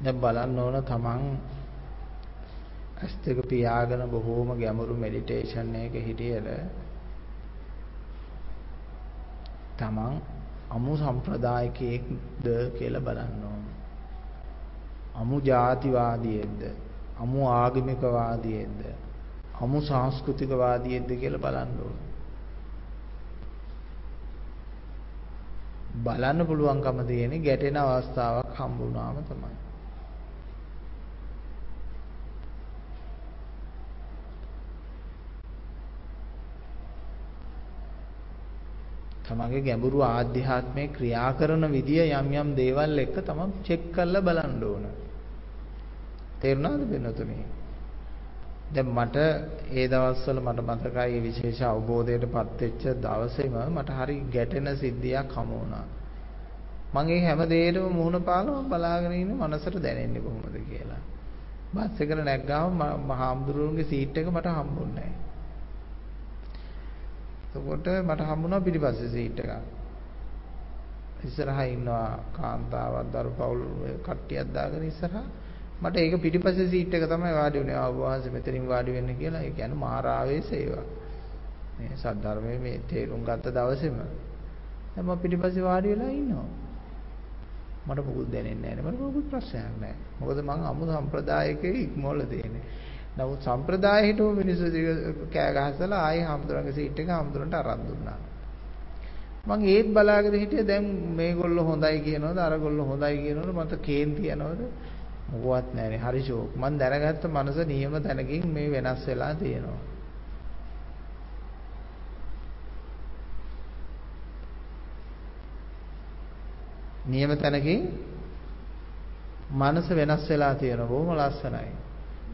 දැන් බලන්න ඕන තමන් ඇස් දෙක පියාගෙන බොහෝම ගැඹුරු මෙඩිටේෂන් එකක හිටියද තමන් අමු සම්ප්‍රදායිකයෙක්ද කියලා බලන්න ඕන. අමු ජාතිවාදියෙක්ද? අමු ආගමිකවාදියෙක්ද? අමු සංස්කෘතිකවාදියෙක්ද කියලා බලන්න ඕන. බලන්න පුළුවන්කම තියෙන ගැටෙන අවස්ථාවක් හම්බ වුණාම තමයි. තමන්ගේ ගැඹුරු ආධ්‍යාත්මයේ ක්‍රියා කරන විදිය යම් යම් දේවල් එක්ක තමන් චෙක් කරලා බලන්න ඕන. තේරුණාද වෙනතුනේ? දැන් මට ඒ දවස්වල මට මතකයි විශේෂ අවබෝධයටපත් වෙච්ච දවසේම මට හරි ගැටෙන සිද්ධියක් හමු වුණා. මම ඒ හැම දෙයකම මුහුණ පාලා බලාගෙන ඉන්න මනසට දැනෙන්නේ කොහොමද කියලා. බස් එකට නැග්ගාම මහාමුදුරුවන්ගේ සීට් එක මට හම්බුන්නේ නැහැ. එතකොට මට හම්බුණා පිටිපස්සේ සීට් එකක්. ඉස්සරහා ඉන්නවා කාන්තාවක් දරු පවුල් කට්ටියක් දාගෙන ඉස්සරහා. මට ඒක පිටිපස්සේ සීට් එක තමයි වාඩි වුණේ ආව වහන්සේ මෙතනින් වාඩි වෙන්න කියලා. ඒ කියන්නේ මාර ආවේශේවා මේ සද්ධර්මයේ මේ තේරුම් ගත්ත දවසේම. දැන් මම පිටිපස්සේ වාඩි වෙලා ඉන්නවා. මට මොකුත් දැනෙන්නේ නැහැ. මට මොකුත් ප්‍රශ්නයක් නැහැ. මොකද මම අමු සම්ප්‍රදායකේ ඉක්මවල තියෙන්නේ. නමුත් සම්ප්‍රදාය හිටපු මිනිස්සු කෑ ගහසලා ආයේ හාමුදුරන්ගේ සීට් එක හාමුදුරන්ට අරන් දුන්නා. මම ඒත් බලාගෙන හිටියේ දැන් මේගොල්ලෝ හොඳයි කියනවද අරගොල්ලෝ හොඳයි කියනවද මට කේන්ති යනවද මොකවත් නැහැනේ හරි ෂෝක්. මම දැනගත්ත මනස නියම තැනකින් මේ වෙනස් වෙලා තියෙනවා. නියම තැනකින් මනස වෙනස් වෙලා තියෙනවා බොහොම ලස්සනයි.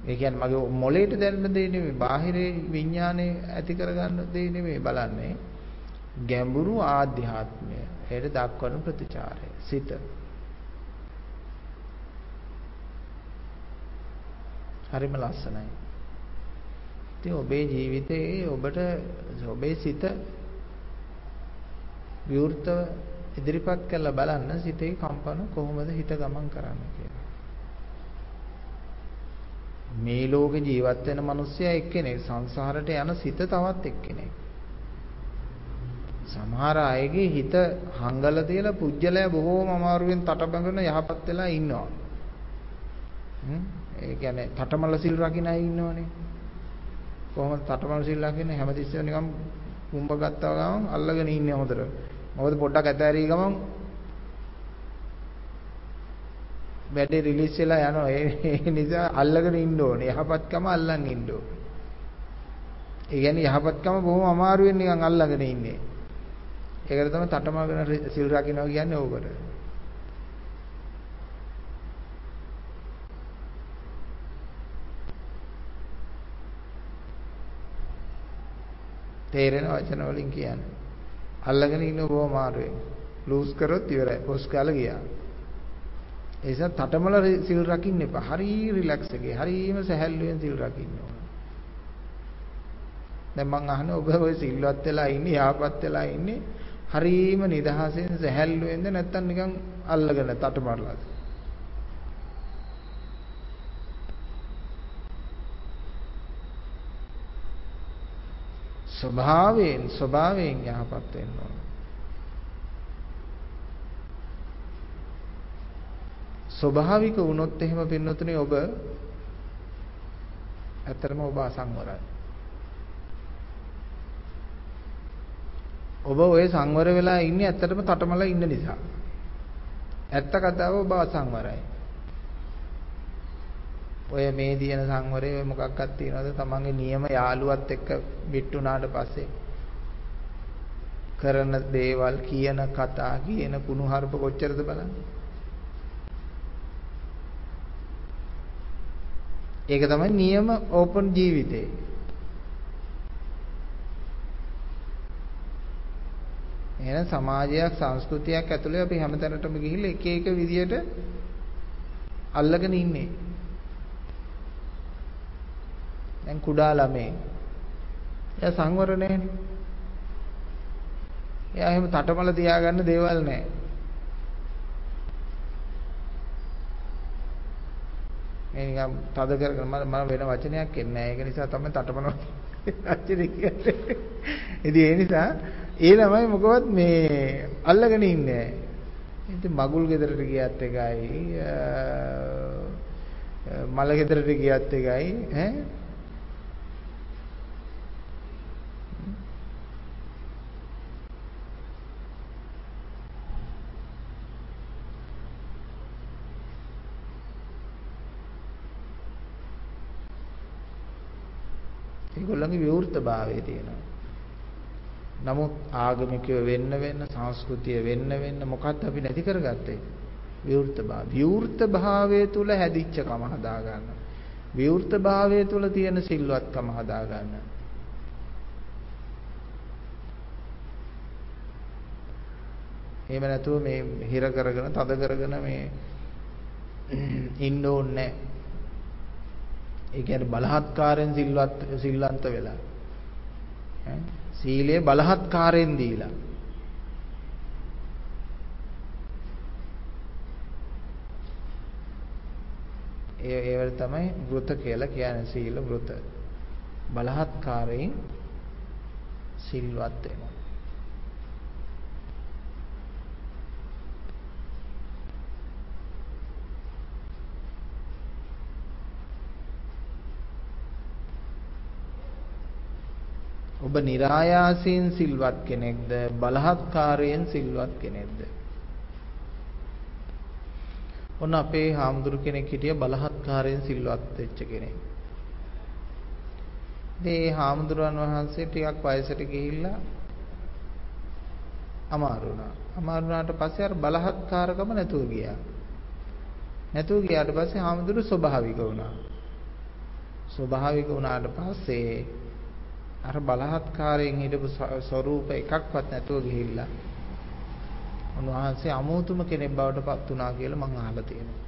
ඒ කියන්නේ මගේ මොළයට දැනෙන දේ නෙමෙයි, බාහිරේ විඥානේ ඇති කරගන්න දේ නෙමෙයි බලන්නේ. ගැඹුරු ආධ්‍යාත්මය. ඒකට දක්වන ප්‍රතිචාරය. සිත. හරිම ලස්සනයි. ඉතින් ඔබේ ජීවිතයේ ඔබට ඔබේ සිත විවෘතව ඉදිරිපත් කරලා බලන්න සිතේ කම්පන කොහොමද හිත ගමන් කරන්නේ කියලා. මේ ලෝකේ ජීවත් වෙන මිනිස්සයා එක්කෙනෙක් සංසාරට යන සිත තවත් එක්කෙනෙක්. සමහර අයගේ හිත හංගලා තියලා පුජ්‍යලයා බොහෝම අමාරුවෙන් තටබඟන යහපත් වෙලා ඉන්නවා. ඒ කියන්නේ තටමල සිල් රකින්න අය ඉන්නවනේ. කොහොමද තටමල සිල් රකින්නේ හැමතිස්සෙම නිකම් කුඹ ගත්තා ගමන් අල්ලගෙන ඉන්නේ හොඳට. මොකද පොඩ්ඩක් ඇතෑරී ගමන් වැඩේ රිලීස් වෙලා යනවා. ඒ නිසා අල්ලගෙන ඉන්න ඕනේ. යහපත්කම අල්ලන් ඉන්න ඕනේ. ඒ කියන්නේ යහපත්කම බොහොම අමාරුවෙන් නිකන් අල්ලගෙන ඉන්නේ. ඒකට තමයි තටමගෙන සිල් රකින්නවා කියන්නේ ඕකට. තේරෙන වචන වලින් කියන්නේ. අල්ලගෙන ඉන්න බොහොම අමාරුවෙන්. ලූස් කරොත් ඉවරයි. පොස් කාලා ගියා. ඒ නිසා තටමල සිල් රකින්න එපා. හරි රිලැක්ස් එකේ. හරිම සැහැල්ලුවෙන් සිල් රකින්න ඕන. දැන් මං අහන්නේ ඔබ ඔය සිල්වත් වෙලා ඉන්නේ, යහපත් වෙලා ඉන්නේ. හරිම නිදහසෙන් සැහැල්ලුවෙන්ද නැත්තම් නිකන් අල්ලගෙන තටමරලාද? ස්වභාවයෙන් ස්වභාවයෙන් යහපත් වෙන්න ඕන. ස්වභාවික වුණොත් එහෙම පින්නතුනේ ඔබ ඇත්තටම ඔබ අසංවරයි. ඔබ ওই සංවර වෙලා ඉන්නේ ඇත්තටම තටමලා ඉන්න නිසා. ඇත්ත කතාව ඔබ අසංවරයි. ඔය මේ දින සංවරේ ඔය මොකක්වත් තියනවද තමන්ගේ නියම යාළුවත් එක්ක බිට්ටුනාට පස්සේ කරන දේවල් කියන කතා කියන කුණුහරුප කොච්චරද බලන්න ඒක තමයි නියම ඕපන් ජීවිතේ. එහෙනම් සමාජයක් සංස්කෘතියක් ඇතුලේ අපි හැමතැනටම ගිහිල්ලා එක එක විදියට අල්ලගෙන ඉන්නේ. දැන් කුඩා ළමේ. එයා සංවර නැහැනේ. එයා එහෙම තටමල තියාගන්න දේවල් නැහැ. මේ නිකන් තද කරගෙන මම වෙන වචනයක් එන්නේ නැහැ. ඒක නිසා තමයි තටමන වචනේ කියන්නේ. ඉතින් ඒ නිසා ඒ ළමයි මොකවත් මේ අල්ලගෙන ඉන්නේ ඉතින් මගුල් ගෙදරට ගියත් එකයි මල ගෙදරට ගියත් එකයි ඈ ඒගොල්ලන්ගේ විවෘතභාවය තියෙනවා. නමුත් ආගමිකව වෙන්න වෙන්න සංස්කෘතිය වෙන්න වෙන්න මොකක්ද අපි නැති කරගත්තේ? විවෘතභාවය. විවෘතභාවය තුල හැදිච්ච කම හදා ගන්න. විවෘතභාවය තුල තියෙන සිල්වත්කම හදා ගන්න. එහෙම නැතුව මේ හිර කරගෙන තද කරගෙන මේ ඉන්න ඕනේ නැහැ. ඒ කියන්නේ බලහත්කාරයෙන් සිල්වත් සිල්වන්ත වෙලා. ඈ සීලය බලහත්කාරයෙන් දීලා. ඒ ඒවට තමයි වෘත කියලා කියන්නේ සීල වෘත. බලහත්කාරයෙන් සිල්වත් වෙනවා. ඔබ નિરાයාසයෙන් සිල්වත් කෙනෙක්ද බලහත්කාරයෙන් සිල්වත් කෙනෙක්ද ඔන්න අපේ හාමුදුරු කෙනෙක් හිටිය බලහත්කාරයෙන් සිල්වත් වෙච්ච කෙනෙක්. මේ හාමුදුරන් වහන්සේ ටිකක් වයසට ගිහිල්ලා අමාරු වුණා. අමාරු වුණාට පස්සේ අර බලහත්කාරකම නැතුව ගියා. නැතුව ගියාට පස්සේ හාමුදුරු ස්වභාවික වුණා. ස්වභාවික වුණාට පස්සේ අර බලහත්කාරයෙන් හිටපු ස්වરૂප එකක්වත් නැතුව ගිහිල්ලා උන්වහන්සේ අමෝතුම කෙනෙක් බවට පත් වුණා කියලා මම අහලා තියෙනවා.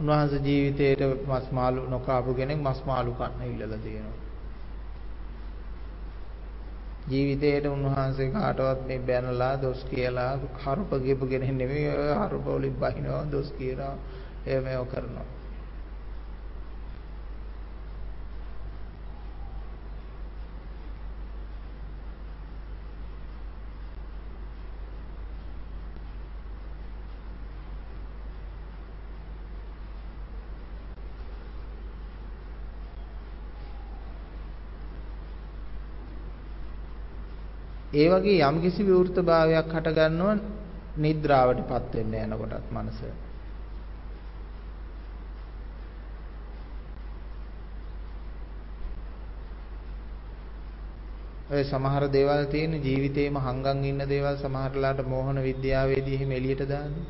උන්වහන්සේ ජීවිතේට මස් මාළු නොකාපු කෙනෙක් මස් මාළු කන්න ඉල්ලලා තියෙනවා. ජීවිතේට උන්වහන්සේ කාටවත් මේ බැනලා දොස් කියලා හරුප ගියපු කෙනෙක් නෙමෙයි හරුප වලින් බහිනවා දොස් කියනවා එහෙම ඒව කරනවා. ඒ වගේ යම්කිසි විවෘතභාවයක් හට ගන්නව නිද්‍රාවටපත් වෙන්න යනකොටත් මනස. ඔය සමහර දේවල් තියෙන ජීවිතේම හංගන් ඉන්න දේවල් සමහරලාට මෝහන විද්‍යාවේදී එහෙම එළියට දාන්නේ.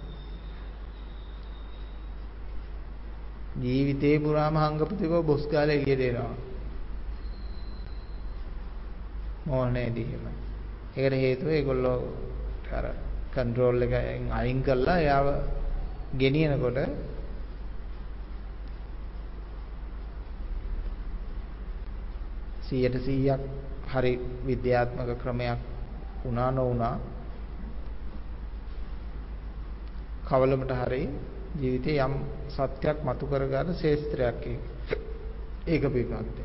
ජීවිතේ පුරාම හංගපු දේව බොස් ගාලා එළියට එනවා. මෝහනේදී එහෙමයි. ඒකට හේතුව ඒගොල්ලෝ අර කන්ට්‍රෝල් එකෙන් අයින් කරලා එයාව ගෙනියනකොට සියයට සීයක් හරි විද්‍යාත්මක ක්‍රමයක් වුණා නොවුණා කවලමට හරි ජීවිතේ යම් සත්‍යක් මතු කරගන්න ශේස්ත්‍රයක් ඒක. පිටපත්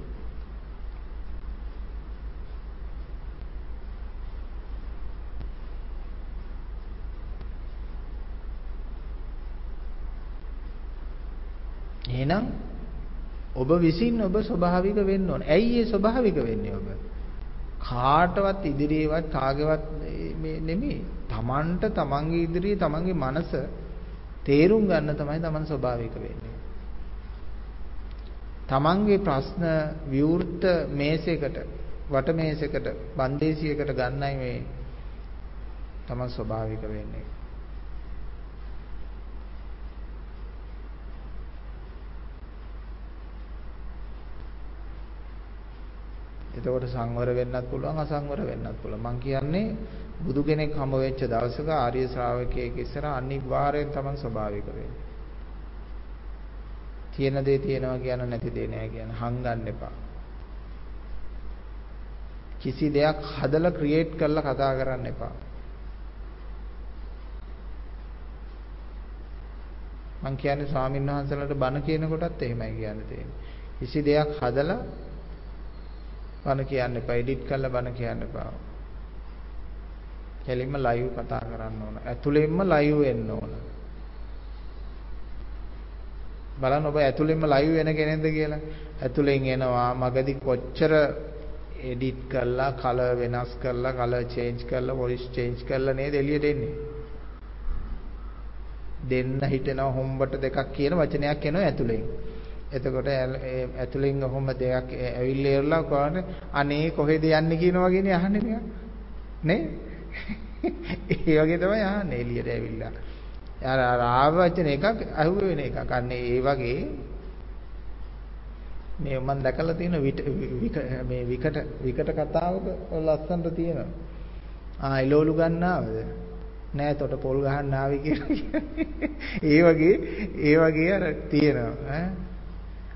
එහෙනම් ඔබ විසින් ඔබ ස්වභාවික වෙන්න ඕන. ඇයි ඒ ස්වභාවික වෙන්නේ ඔබ? කාටවත් ඉදිරියේවත් කාගේවත් මේ නෙමෙයි. Tamanට Tamanගේ ඉදිරියේ Tamanගේ මනස තේරුම් ගන්න තමයි Taman ස්වභාවික වෙන්නේ. Tamanගේ ප්‍රශ්න විවෘත මේසයකට වට මේසයකට බන්දේසියකට ගන්නයි මේ Taman ස්වභාවික වෙන්නේ. එතකොට සංවර වෙන්නත් පුළුවන් අසංවර වෙන්නත් පුළුවන්. මං කියන්නේ බුදු කෙනෙක් හම වෙච්ච දවසක ආර්ය ශ්‍රාවකයෙක් ඉස්සර අනිවාර්යෙන් තමන් ස්වභාවික වෙන්නේ. තියෙන දේ තියෙනවා කියන නැති දේ නෑ කියන හංගන්න එපා. කිසි දෙයක් හදලා ක්‍රියේට් කරලා කතා කරන්න එපා. මං කියන්නේ ස්වාමීන් වහන්සේලාට බණ කියන කොටත් එහෙමයි කියන්න තියෙන්නේ. කිසි දෙයක් හදලා බණ කියන්න එපා. එඩිට් කරලා බණ කියන්න එපා. කෙලින්ම ලයිව් කතා කරන්න ඕන. ඇතුළෙන්ම ලයිව් වෙන්න ඕන. බලන්න ඔබ ඇතුළෙන්ම ලයිව් වෙන කෙනෙක්ද කියලා. ඇතුළෙන් එනවා මගදී කොච්චර එඩිට් කරලා කලර් වෙනස් කරලා කලර් චේන්ජ් කරලා වොයිස් චේන්ජ් කරලා නේද එළියට එන්නේ. දෙන්න හිටෙනවා හොම්බට දෙකක් කියන වචනයක් එනවා ඇතුළෙන්. එතකොට ඇතුළෙන් ඔහොම දෙයක් ඇවිල්ලා ඉරලා කොහොමද අනේ කොහෙද යන්නේ කියන වගේනේ අහන්නේ නිකන්. නේ? ඒ වගේ තමයි අහන්නේ එළියට ඇවිල්ලා. අර අර ආවචන එකක් අහුව වෙන එකක්. අන්නේ ඒ වගේ මේ මම දැකලා තියෙන මේ විකට විකට කතාවක ලස්සනට තියෙනවා. ආ එළවලු ගන්නවද? නෑ තොට පොල් ගහන්න ආවි කියලා. ඒ වගේ ඒ වගේ අර තියෙනවා ඈ.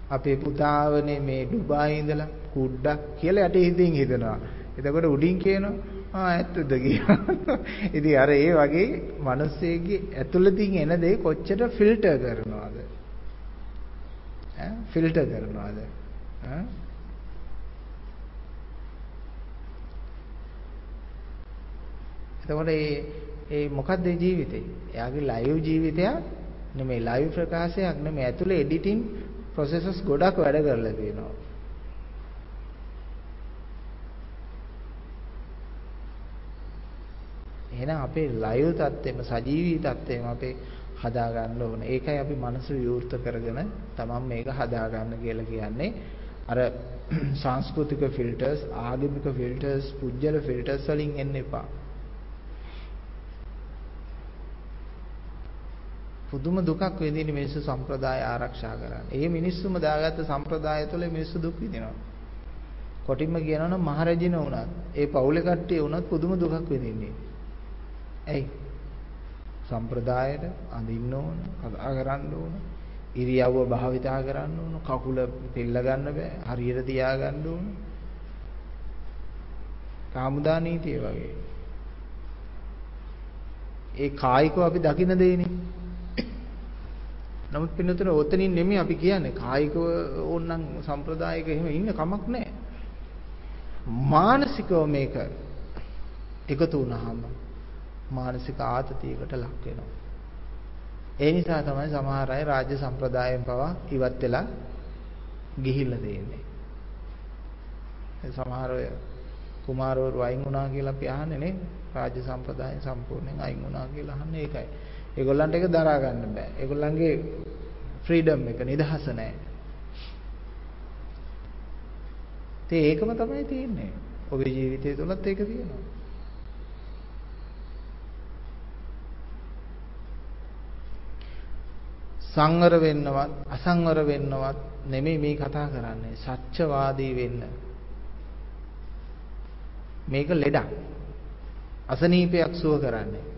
අපේ පුතාවනේ මේ ඩුබායි ඉඳලා කුඩ්ඩක් කියලා යට හිතින් හිතනවා. එතකොට උඩින් කියනවා ආ ඇත්තද කියලා. ඉතින් අර ඒ වගේ මිනිස්සෙගේ ඇතුළතින් එන දේ කොච්චර ෆිල්ටර් කරනවද? ඈ ෆිල්ටර් කරනවද? ඈ එතකොට මේ ඒ මොකද්ද ජීවිතේ? එයාගේ ලයිව් ජීවිතයක් නෙමෙයි ලයිව් ප්‍රකාශයක් නෙමෙයි ඇතුලේ එඩිටිං ප්‍රොසෙසස් ගොඩක් වැඩ කරලා තියෙනවා. එහෙනම් අපේ ලයිව් තත්ත්වෙම සජීවී තත්ත්වෙම අපේ හදා ගන්න ඕනේ. ඒකයි අපි මනස විවෘත කරගෙන තමන් මේක හදා ගන්න කියලා කියන්නේ. අර සංස්කෘතික ෆිල්ටර්ස්, ආගමික ෆිල්ටර්ස්, පුජ්‍යල ෆිල්ටර්ස් වලින් එන්න එපා. පුදුම දුකක් විඳින මිනිස්සු සම්ප්‍රදාය ආරක්ෂා කරන්නේ. ඒ මිනිස්සුම දාගත්ත සම්ප්‍රදාය තුළ මිනිස්සු දුක් විඳිනවා. කොටින්ම කියනවා නම් මහරජින වුණත්, ඒ පවුලේ කට්ටිය වුණත් පුදුම දුකක් විඳින්නේ. ඇයි? සම්ප්‍රදායට අඳින්න ඕන, කතා කරන්න ඕන, ඉරියව්ව භාවිතා කරන්න ඕන, කකුල තෙල්ල ගන්න බෑ, හරියට තියා ගන්න ඕන. කාමුදා නීතිය වගේ. ඒ කායිකව අපි දකින දෙයනේ. නමුත් පින්නතර ඔතනින් නෙමෙයි අපි කියන්නේ කායිකව ඕනනම් සම්ප්‍රදායික එහෙම ඉන්න කමක් නැහැ. මානසිකව මේක එකතු වුණාම මානසික ආතතියකට ලක් වෙනවා. ඒ නිසා තමයි සමහර අය රාජ්‍ය සම්ප්‍රදායෙන් පවා ඉවත් වෙලා ගිහිල්ලා තියෙන්නේ. සමහර අය කුමාරවරු අයින් වුණා කියලා අපි අහන්නේ නේ රාජ්‍ය සම්ප්‍රදායෙන් සම්පූර්ණයෙන් අයින් වුණා කියලා අහන්නේ ඒකයි. ඒගොල්ලන්ට ඒක දරා ගන්න බෑ. ඒගොල්ලන්ගේ ෆ්‍රීඩම් එක නිදහස නැහැ. ඉතින් ඒකම තමයි තියෙන්නේ. ඔබේ ජීවිතය තුලත් ඒක තියෙනවා. සංවර වෙන්නවත් අසංවර වෙන්නවත් නෙමෙයි මේ කතා කරන්නේ සත්‍යවාදී වෙන්න මේක ලෙඩක් අසනීපයක් සුව කරන්නේ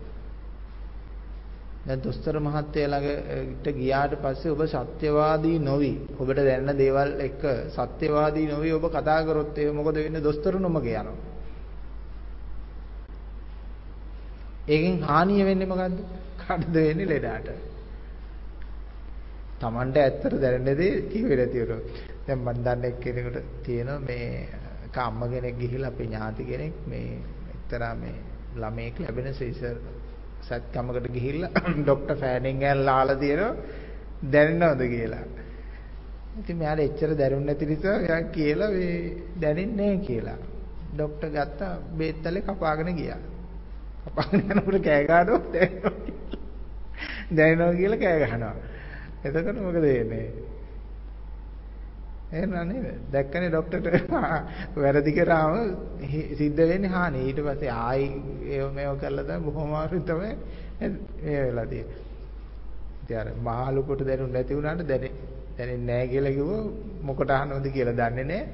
දැන් දොස්තර මහත්තයා ළඟට ගියාට පස්සේ ඔබ සත්‍යවාදී නොවි. ඔබට දැනෙන දේවල් එක්ක සත්‍යවාදී නොවි ඔබ කතා කරොත් ඒක මොකද වෙන්නේ? දොස්තර නොමග යනවා. ඒකෙන් හානිය වෙන්නේ මොකද්ද? කඩද වෙන්නේ ලෙඩාට. Tamanට ඇත්තට දැනෙන දේ කිව්වේ නැති උනොත්. දැන් මම දන්න එක්කෙනෙකුට තියෙනවා මේ කම්ම කෙනෙක් ගිහිල්ලා අපේ ඥාති කෙනෙක් මේ එක්තරා මේ ළමයෙක් ලැබෙන සීසර් සත්කමකට ගිහිල්ලා ડોක්ටර් ෆෑනින් ඇල්ලා ආලා තියෙනවා දැනෙනවද කියලා. ඉතින් මෙයාට එච්චර දැනුන්නේ නැති නිසා එයා කියලා මේ දැනෙන්නේ නැහැ කියලා. ડોක්ටර් ගත්තා බේත්තලේ කපාගෙන ගියා. කපාගෙන යනකොට කෑ ගහනවා දැනෙනවා. දැනෙනවා කියලා කෑ ගහනවා. එතකොට මොකද වෙන්නේ? එහෙම නේද? දැක්කනේ ડોක්ටර්ට වැරදි කරාම සිද්ධ වෙන්නේ හානි. ඊට පස්සේ ආයි ඒව මේව කරලා තමයි බොහොම අමාරු තමයි මේ වෙලා තියෙන්නේ. ඉතින් අර මහලුකට දැනුනේ නැති වුණාට දැනෙන්නේ දැනෙන්නේ නැහැ කියලා කිව්ව මොකට අහනවද කියලා දන්නේ නැහැ.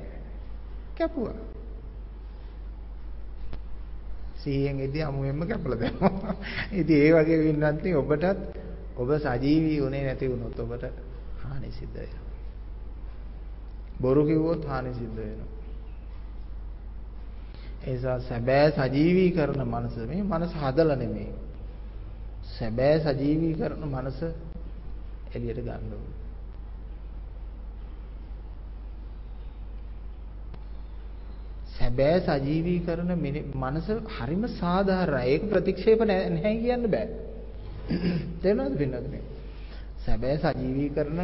කැපුවා. සිහියෙන් ඉදී අමුයෙන්ම කැපලා දැම්මා. ඉතින් ඒ වගේ වෙන්නත් ඔබටත් ඔබ සජීවී වුණේ නැති වුණොත් ඔබට හානි සිද්ධ වෙනවා. බොරු කිව්වොත් හානි සිද්ධ වෙනවා. ඒ නිසා සැබෑ සජීවී කරන මනස මේ මනස හදලා නෙමෙයි. සැබෑ සජීවී කරන මනස එළියට ගන්න ඕනේ. සැබෑ සජීවීකරණ මනස හරිම සාධාරණයි. ඒක ප්‍රතික්ෂේප නැහැ කියන්න බෑ. තේරෙනවද පින්නත් සැබෑ සජීවීකරණ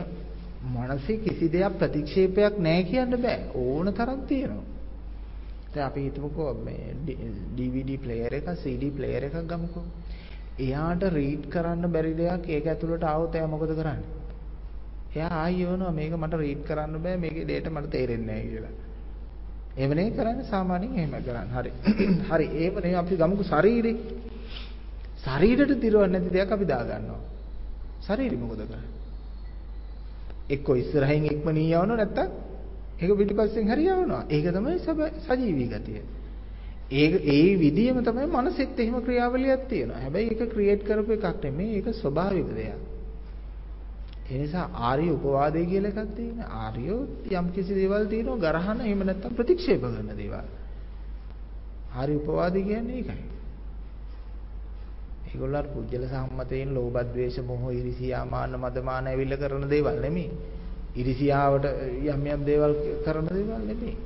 මනසේ කිසි දෙයක් ප්‍රතික්ෂේපයක් නැහැ කියන්න බෑ. ඕන තරම් තියෙනවා. දැන් අපි හිතමුකෝ මේ DVD player එක CD player එකක් ගමුකෝ. එයාට රීඩ් කරන්න බැරි දෙයක් ඒක ඇතුළට ආවොත් එයා මොකද කරන්නේ? එයා ආයෙ යවනවා මේක මට රීඩ් කරන්න බෑ මේකේ data මට තේරෙන්නේ නැහැ කියලා. එහෙමනේ කරන්නේ සාමාන්‍යයෙන් එහෙම කරන්නේ. හරි. හරි ඒවනේ අපි ගමුකෝ ශරීරේ. ශරීරෙට දිරවන්නේ නැති දෙයක් අපි දා ගන්නවා. ශරීරෙ මොකද කරන්නේ? එක්ක ඉස්සරහින් ඉක්මනින් යවනවා නැත්තම් ඒක පිටිපස්සෙන් හරි යවනවා. ඒක තමයි සජීවී ගතිය. ඒ ඒ විදියම තමයි මනසෙත් එහෙම ක්‍රියාවලියක් තියෙනවා. හැබැයි ඒක ක්‍රියේට් කරපු එකක් නෙමෙයි. ඒක ස්වභාවික දෙයක්. ඒ නිසා ආර්ය උපවාදය කියලා එකක් තියෙනවා. ආර්යෝ යම් කිසි දේවල් තියෙනවා ගරහන එහෙම නැත්නම් ප්‍රතික්ෂේප කරන දේවල්. ආර්ය උපවාදය කියන්නේ ඒකයි. ඒගොල්ලෝ පුජ්‍යල සම්මතයෙන් ලෝභ ද්වේෂ මොහ ඉරිසියා මාන මදමාන ඇවිල්ලා කරන දේවල් නෙමෙයි. ඉරිසියාවට යම් යම් දේවල් කරන දේවල් නෙමෙයි.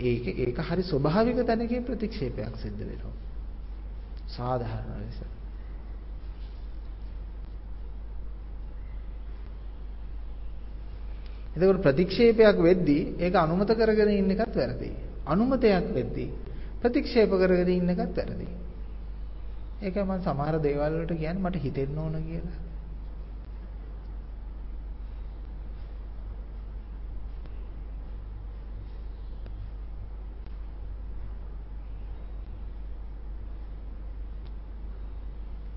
ඒක ඒක හරි ස්වභාවික තැනකින් ප්‍රතික්ෂේපයක් සිද්ධ වෙනවා. සාධාරණ ලෙස. එතකොට ප්‍රතික්ෂේපයක් වෙද්දී ඒක අනුමත කරගෙන ඉන්න එකත් වැරදි. අනුමතයක් වෙද්දී ප්‍රතික්ෂේප කරගෙන ඉන්න එකත් වැරදි. ඒකයි මම සමහර දේවල් වලට කියන්නේ මට හිතෙන්න ඕන කියලා.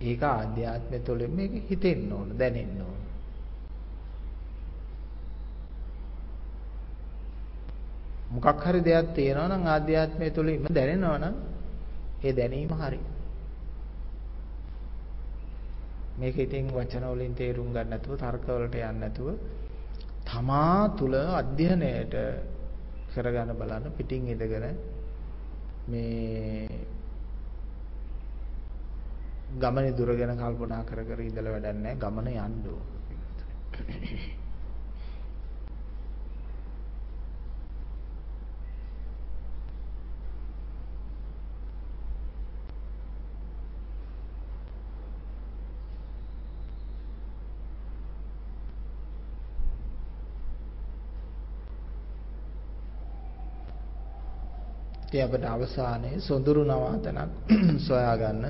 ඒක ආධ්‍යාත්මය තුළින් මේක හිතෙන්න ඕන දැනෙන්න ඕන. මොකක් හරි දෙයක් තියෙනවා නම් ආධ්‍යාත්මය තුළින්ම දැනෙනවා නම් ඒ දැනීම හරි. මේක ඉතින් වචන වලින් තේරුම් ගන්න නැතුව තර්ක වලට යන්නේ නැතුව තමා තුල අධ්‍යයනයට කරගන්න බලන්න පිටින් ඉඳගෙන මේ ගමනේ දුර ගැන කල්පනා කර කර ඉඳලා වැඩක් නැහැ ගමන යන්න ඕන. ඉතින් අපිට අවසානයේ සොඳුරු නවාතනක් සොයාගන්න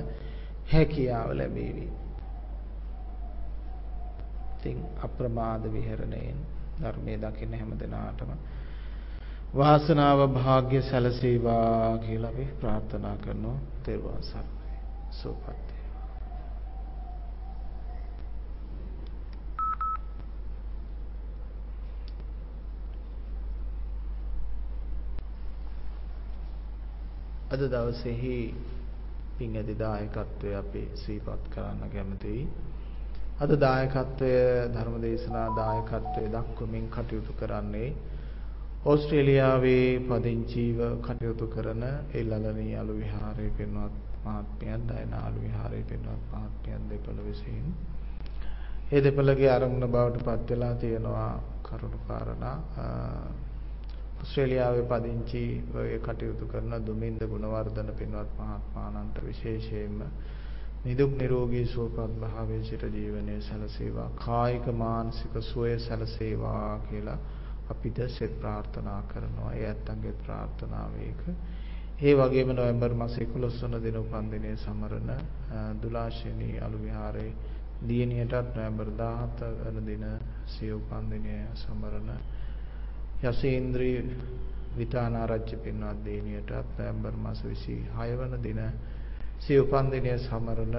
හැකියාව ලැබේවි. ඉතින් අප්‍රමාද විහරණයෙන් ධර්මයේ දකින්න හැම දිනාටම වාසනාව භාග්‍ය සැලසේවා කියලා අපි ප්‍රාර්ථනා කරනවා. තෙරුවන් සරණයි. සුවපත් අද දවසේහි පින් ඇති දායකත්වය අපි සිහිපත් කරන්න කැමතියි. අද දායකත්වය ධර්මදේශනා දායකත්වයේ දක්වමින් කටයුතු කරන්නේ ඕස්ට්‍රේලියාවේ පදිංචිව කටයුතු කරන එල්ලලනී අලු විහාරයේ පින්වත් මහත්මියන් දයනාලු විහාරයේ පින්වත් මහත්මියන් දෙපළ විසින් ඒ දෙපළගේ අරමුණ බවට පත් වෙලා තියෙනවා කරුණු කාරණා ඕස්ට්‍රේලියාවේ පදිංචි ඔය කටයුතු කරන දුමින්ද ගුණවර්ධන පින්වත් මහත්මාණන්ට විශේෂයෙන්ම නිදුක් නිරෝගී සුවපත් භාවයේ සිට ජීවනයේ සැලසේවා කායික මානසික සුවය සැලසේවා කියලා අපිට සෙත් ප්‍රාර්ථනා කරනවා. ඒ ඇත්තන්ගේ ප්‍රාර්ථනාව ඒක. ඒ වගේම නොවැම්බර් මාසේ 11 වන දින උපන්දිනයේ සමරන දුලාශේනී අලු විහාරයේ දියණියටත් නොවැම්බර් 17 වන දින සිය උපන්දිනය සමරන යසේන්ද්‍රී විතානාරච්චි පින්වත් දේනියටත් නොවැම්බර් මාස 26 වන දින සිය උපන්දිනය සමරන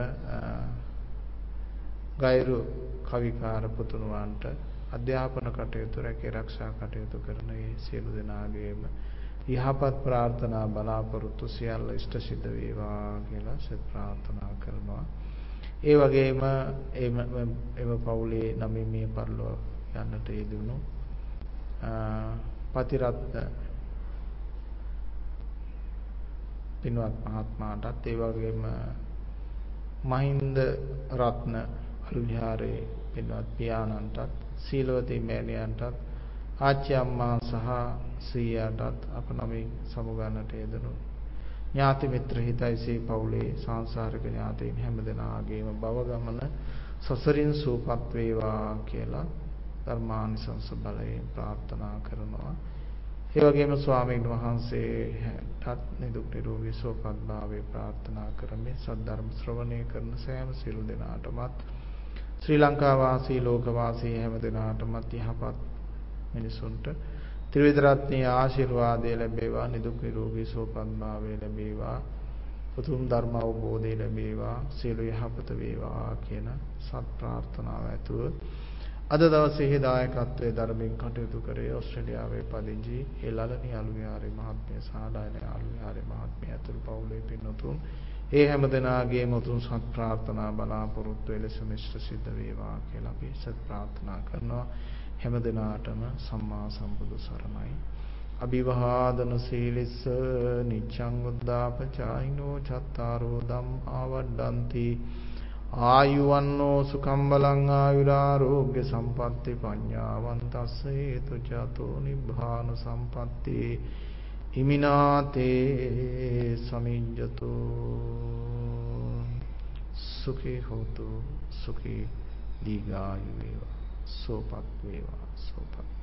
ගෛරු කවිකාර පුතුණුවන්ට අධ්‍යාපන කටයුතු රැකේ ආරක්ෂා කටයුතු කරන මේ සියලු දෙනාගේම යහපත් ප්‍රාර්ථනා බලාපොරොත්තු සියල්ල ඉෂ්ට සිද්ධ වේවා කියලා සත් ප්‍රාර්ථනා කරනවා. ඒ වගේම එම එම පවුලේ නමින් මිය පරලෝ යන්නට යෙදුණු පතිරත්න පින්වත් මහත්මයාටත් ඒ වගේම මහින්ද රත්න අලු විහාරයේ පින්වත් පියාණන්ටත් සීලවතී මෑණියන්ටත් ආච්චි අම්මා සහ සීයාටත් අප නමින් සමුගන්නට යෙදුණු ඥාති මිත්‍ර හිතයිසේ පවුලේ සාංශාරික ඥාතීන් හැමදෙනාගේම භව ගමන සසරින් සූපත් වේවා කියලා ධර්මානිසංස බලයෙන් ප්‍රාර්ථනා කරනවා. ඒ වගේම ස්වාමීන් වහන්සේටත් නිදුක් නිරෝගී සුවපත් භාවය ප්‍රාර්ථනා කරමි. සද්ධර්ම ශ්‍රවණය කරන සෑම සියලු දෙනාටමත් ශ්‍රී ලංකා වාසී ලෝක වාසී හැම දෙනාටමත් යහපත් මිනිසුන්ට ත්‍රිවිධ රත්නයේ ආශිර්වාදය ලැබේවා නිදුක් නිරෝගී සුවපත් භාවය ලැබේවා උතුම් ධර්ම අවබෝධය ලැබේවා සියලු යහපත වේවා කියන සත් ප්‍රාර්ථනාව ඇතුව අද දවසේ දායකත්වයේ ධර්මයෙන් කටයුතු කරේ ඕස්ට්‍රේලියාවේ පදිංචි ඒ ලලනි අලුයාරේ මහත්මිය සහ ඩයන අලුයාරේ මහත්මිය ඇතුළු පවුලේ පින්වතුන් ඒ හැම දෙනාගේම උතුම් සත් ප්‍රාර්ථනා බලාපොරොත්තු වෙලෙස මිශ්‍ර සිද්ධ වේවා කියලා අපි සත් ප්‍රාර්ථනා කරනවා. හැම දිනාටම සම්මා සම්බුදු සරණයි. අභිවාදන සීලිස්ස නිච්ඡං උද්දාපචායිනෝ චත්තාරෝ ධම්මා වඩ්ඩಂತಿ. ආයුවන්නෝ සුඛම් බලං ආයුරාෝග්‍ය සම්පatti පඤ්ඤාවන්තස්ස හේතු චතෝ නිබ්බාන සම්පatti හිමිනාතේ සමිඤ්ජතු සුඛී හෝතු සුඛී දීගායු වේවා සෝපත් වේවා සෝපත්